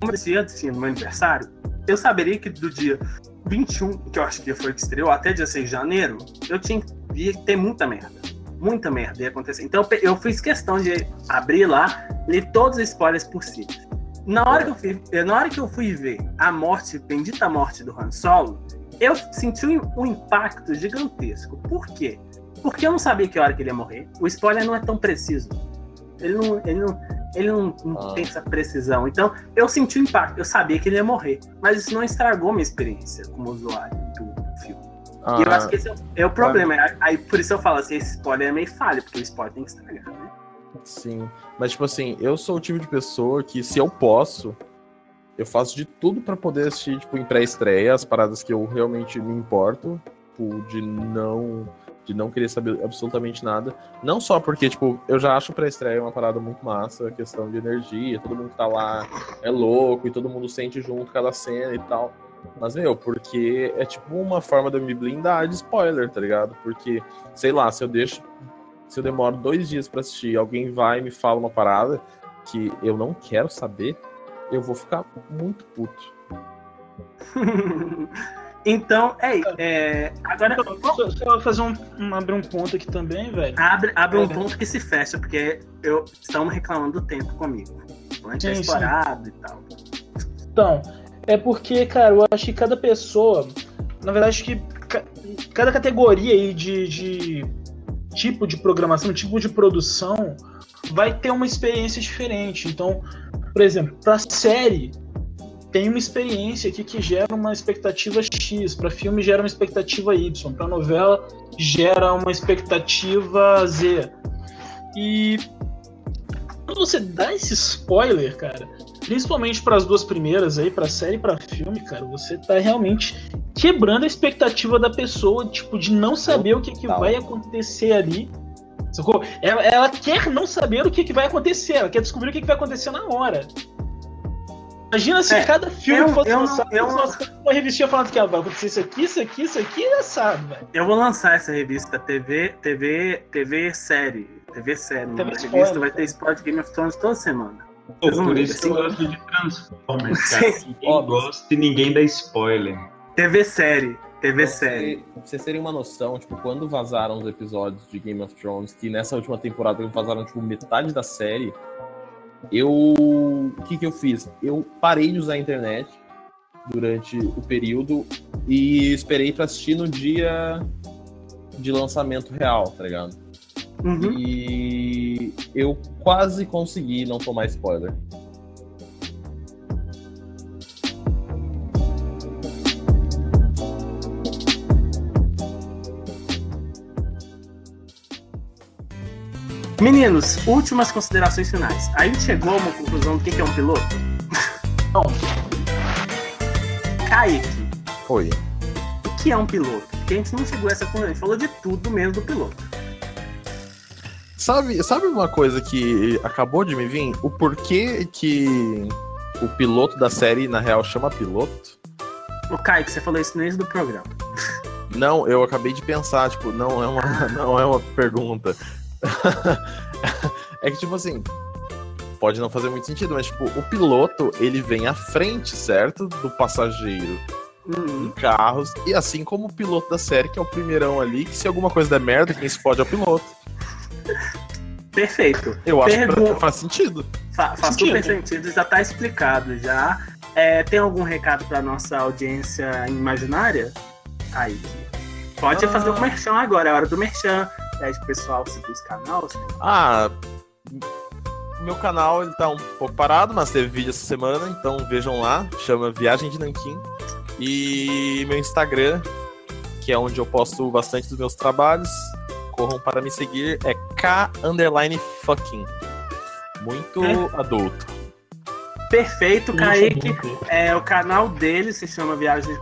Como eu disse antes, no meu aniversário, eu saberia que do dia 21, que eu acho que foi que estreou, até dia 6 de janeiro, eu tinha ia ter muita merda. Muita merda ia acontecer. Então eu fiz questão de abrir lá, ler todos os spoilers possíveis. Na hora que eu fui, eh, na hora que eu fui ver a morte, bendita morte do Han Solo, eu senti um, um impacto gigantesco. Por quê? Porque eu não sabia que hora que ele ia morrer. O spoiler não é tão preciso. Ele não, ele não, ele não, não Ah. tem essa precisão. Então, eu senti o impacto. Eu sabia que ele ia morrer. Mas isso não estragou minha experiência como usuário do filme. Ah, E eu acho que esse é o, é problema. Aí, aí, por isso eu falo assim, esse spoiler é meio falho, porque o spoiler tem que estragar? Sim. Mas, tipo assim, eu sou o tipo de pessoa que, se eu posso, eu faço de tudo pra poder assistir, tipo, em pré-estreia, as paradas que eu realmente me importo, tipo, de não. De não querer saber absolutamente nada. Não só porque, tipo, eu já acho pré-estreia uma parada muito massa, questão de energia, todo mundo que tá lá é louco e todo mundo sente junto cada cena e tal. Mas, meu, porque é tipo uma forma de me blindar de spoiler, tá ligado? Porque, sei lá, se eu deixo se eu demoro dois dias pra assistir, alguém vai e me fala uma parada que eu não quero saber, eu vou ficar muito puto. então, é, é agora Então, só, só fazer um, um- abrir um ponto aqui também, velho. abre, abre um É. ponto que se fecha, porque eu estão reclamando do tempo comigo. Antes é Sim, sim. explorado e tal. Então, é porque, cara, eu acho que cada pessoa, na verdade, acho que ca- cada categoria aí de, de tipo de programação, tipo de produção, vai ter uma experiência diferente. Então, por exemplo, para série tem uma experiência aqui que gera uma expectativa X, para filme gera uma expectativa Y, para novela gera uma expectativa Z. E quando você dá esse spoiler, cara, principalmente para as duas primeiras aí, para série e para filme, cara, você tá realmente quebrando a expectativa da pessoa, tipo, de não saber o que, que Total. vai acontecer ali. Sacou? Ela, ela quer não saber o que, que vai acontecer, ela quer descobrir o que, que vai acontecer na hora. Imagina se É, cada filme eu- que fosse eu não- lançado eu não- fosse uma revistinha falando que ah, vai acontecer isso aqui, isso aqui, isso aqui, é assado, velho. Eu vou lançar essa revista TV, TV, TV série. TV série. TV Na spoiler, revista vai ter spoiler de Game of Thrones toda semana. Pô, por isso que eu gosto de Transformers, cara. Sim. Ninguém Ó, gosta e ninguém dá spoiler. TV série. TV Pra série. você- pra vocês terem uma noção, tipo, quando vazaram os episódios de Game of Thrones, que nessa última temporada vazaram, tipo, metade da série, eu. O que que eu fiz? Eu parei de usar a internet durante o período e esperei pra assistir no dia de lançamento real, tá ligado? Uhum. E eu quase consegui não tomar spoiler. Meninos, últimas considerações finais. A gente chegou a uma conclusão do que é um piloto? Não. Kaique, Foi. o que é um piloto? Porque a gente não chegou a essa conclusão. A gente falou de tudo menos do piloto. Sabe, sabe uma coisa que acabou de me vir? O porquê que o piloto da série, na real, chama piloto? O Kaique, você falou isso no início do programa. Não, eu acabei de pensar, tipo, não é uma, não é uma pergunta. é que, tipo assim, pode não fazer muito sentido, mas, tipo, o piloto, ele vem à frente, certo? Do passageiro Uhum. em carros, e assim como o piloto da série, que é o primeirão ali, que se alguma coisa der merda, quem se fode é o piloto. Perfeito. Eu acho Pergun- que faz sentido. Fa- faz Sentido. super sentido, já tá explicado já. É, tem algum recado pra nossa audiência imaginária? Kaique. Pode Ah. fazer o merchan agora, é hora do merchan. Pede pro pessoal seguir os canais. Ah, meu canal ele tá um pouco parado, mas teve vídeo essa semana, então vejam lá, chama Viagem de Nanquim. E meu Instagram, que é onde eu posto bastante dos meus trabalhos, corram para me seguir, é K underline fucking. Muito É. adulto. Perfeito, Kaique. Muito. É, o canal dele se chama Viagem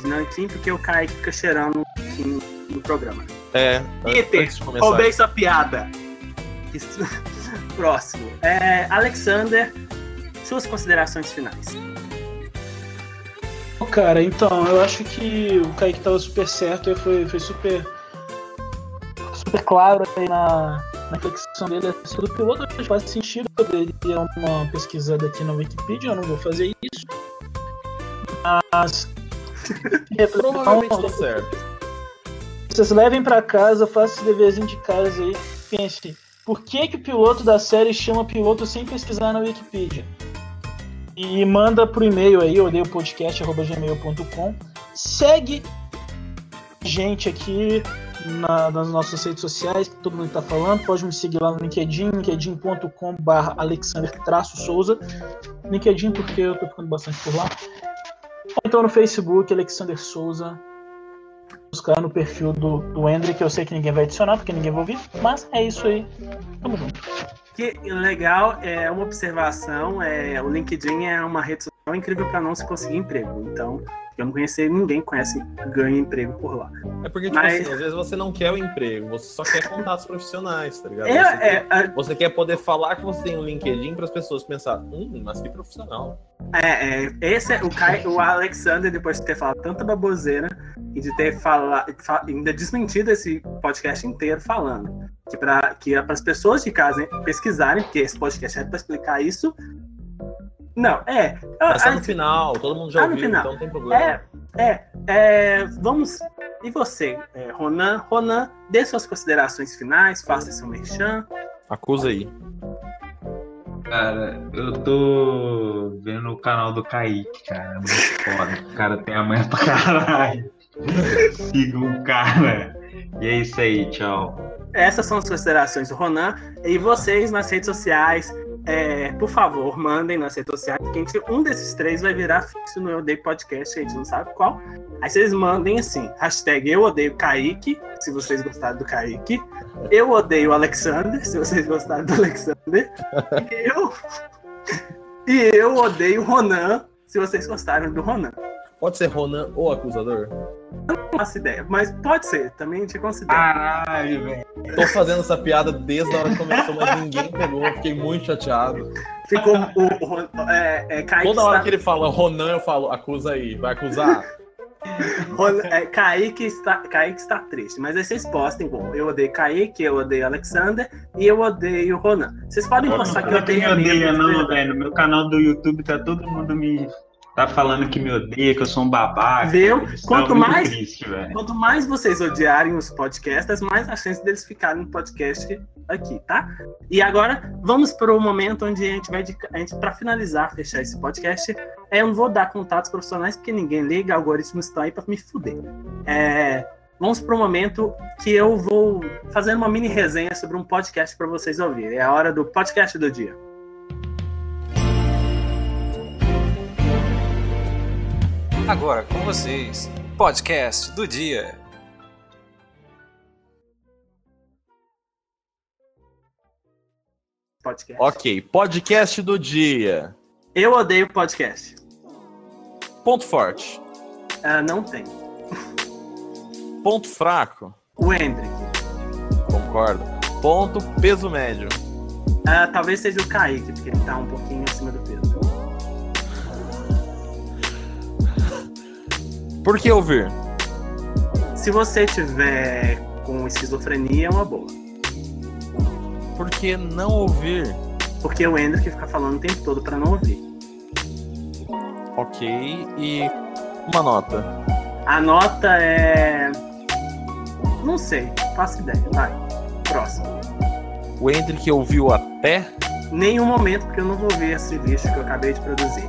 de Nanquim, porque o Kaique fica cheirando um no programa. É, Peter. Roubei sua piada. Isso- Próximo. É, Alexander, suas considerações finais. Cara, então, eu acho que o Kaique tava super certo e foi, foi super. Super claro aí na, na reflexão dele acerca do piloto. Acho que faz sentido ele é uma pesquisada aqui na Wikipedia, eu não vou fazer isso. Mas. Provavelmente tá certo. vocês levem pra casa, façam esse deverzinho de casa aí. Pense, por que, que o piloto da série chama piloto sem pesquisar na Wikipedia? E manda pro e-mail aí, odeiopodcast.gmail.com. Segue gente aqui na- nas nossas redes sociais, que todo mundo tá falando. Pode me seguir lá no LinkedIn, linkedin.com.br alexander-souza. LinkedIn porque eu tô ficando bastante por lá. Ou então no Facebook, Alexander Souza buscar no perfil do, do que eu sei que ninguém vai adicionar, porque ninguém vai ouvir, mas é isso aí. Tamo junto. Que legal, é uma observação. É, o LinkedIn é uma rede social incrível para não se conseguir emprego. Então, eu não conheci ninguém que conhece ganha emprego por lá. É porque, tipo Mas- assim, às vezes você não quer o emprego, você só quer contatos profissionais, tá ligado? É, Você quer- é, é, Você quer poder falar que você tem um LinkedIn para as pessoas pensar, hum, mas que profissional. é, é, esse é o, Kai, o Alexander, depois de ter falado tanta baboseira e de ter falado, ainda desmentido esse podcast inteiro falando que, pra, que é para as pessoas de casa pesquisarem, porque esse podcast é para explicar isso. Não, é. Mas tá no final, todo mundo já Tá ouviu, final. então não tem problema. É, é, é, vamos. E você, é, Ronan? Ronan, dê suas considerações finais, faça seu merchan. Acusa aí. Cara, eu tô vendo o canal do Kaique, cara. É muito foda. O cara tem a manha pra caralho. Sigam o cara. E é isso aí, tchau. Essas são as considerações do Ronan. E vocês nas redes sociais, é, por favor, mandem nas redes sociais, a gente- um desses três vai virar fixo no Eu Odeio Podcast, a gente não sabe qual. Aí vocês mandem assim, hashtag Eu Odeio Kaique, se vocês gostaram do Kaique. Eu odeio Alexander, se vocês gostaram do Alexander. E eu, e eu odeio Ronan, se vocês gostaram do Ronan. Pode ser Ronan ou acusador? Não faço ideia, mas pode ser, também a gente considera. Caralho, velho. Tô fazendo essa piada desde a hora que começou, mas ninguém pegou. Eu fiquei muito chateado. Ficou o, o é, é, Kaique Toda hora está- que ele fala Ronan, eu falo, acusa aí, vai acusar. É, Kaique, está, Kaique está triste, mas aí vocês postem, bom, eu odeio Kaique, eu odeio Alexander e eu odeio Ronan. Vocês podem postar que eu odeio me odeia, amigos, não, né? velho. No meu canal do YouTube tá todo mundo me. Tá falando que me odeia, que eu sou um babaca. Viu? Quanto tá muito mais- Triste. Quanto mais vocês odiarem os podcasters, mais a chance deles ficarem no podcast aqui, tá? E agora, vamos para o momento onde a gente vai, de, a gente, para finalizar, fechar esse podcast, é, eu não vou dar contatos profissionais porque ninguém liga, algoritmos estão aí para me fuder. É, vamos para o momento que eu vou fazer uma mini resenha sobre um podcast para vocês ouvirem. É a hora do podcast do dia. Agora com vocês, podcast do dia. Podcast. Ok, podcast do dia. Eu odeio podcast. Ponto forte. Ah, não tem. Ponto fraco. O Hendrick. Concordo. Ponto peso médio. Ah, talvez seja o Kaique, porque ele tá um pouquinho acima do peso. Por que ouvir? Se você tiver com esquizofrenia, é uma boa. Por que não ouvir? Porque o Hendrick fica falando o tempo todo pra não ouvir. Ok. E uma nota. A nota é. Não sei, faço ideia. Vai. Próximo. O Hendrick ouviu até. Nenhum momento, porque eu não vou ver esse lixo que eu acabei de produzir.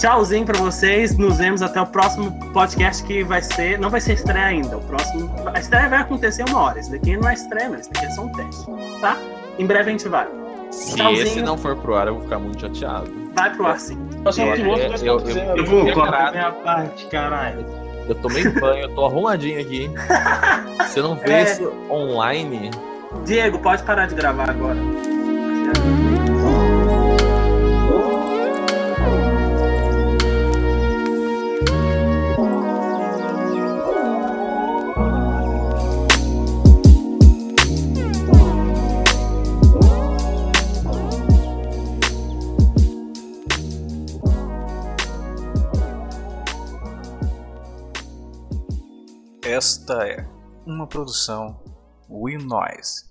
Tchauzinho pra vocês. Nos vemos até o próximo podcast que vai ser. Não vai ser estreia ainda. O próximo. A estreia vai acontecer uma hora. Esse daqui não é estreia, mas esse daqui é só um teste. Tá? Em breve a gente vai. Se Tchauzinho. esse não for pro ar, eu vou ficar muito chateado. Vai pro ar sim. Eu- piloto eu- eu- 2.0. Eu vou cortar minha parte, caralho. Eu tomei banho, eu tô arrumadinho aqui. Você não vê É. isso online? Diego, pode parar de gravar agora. Esta é uma produção Will Noise.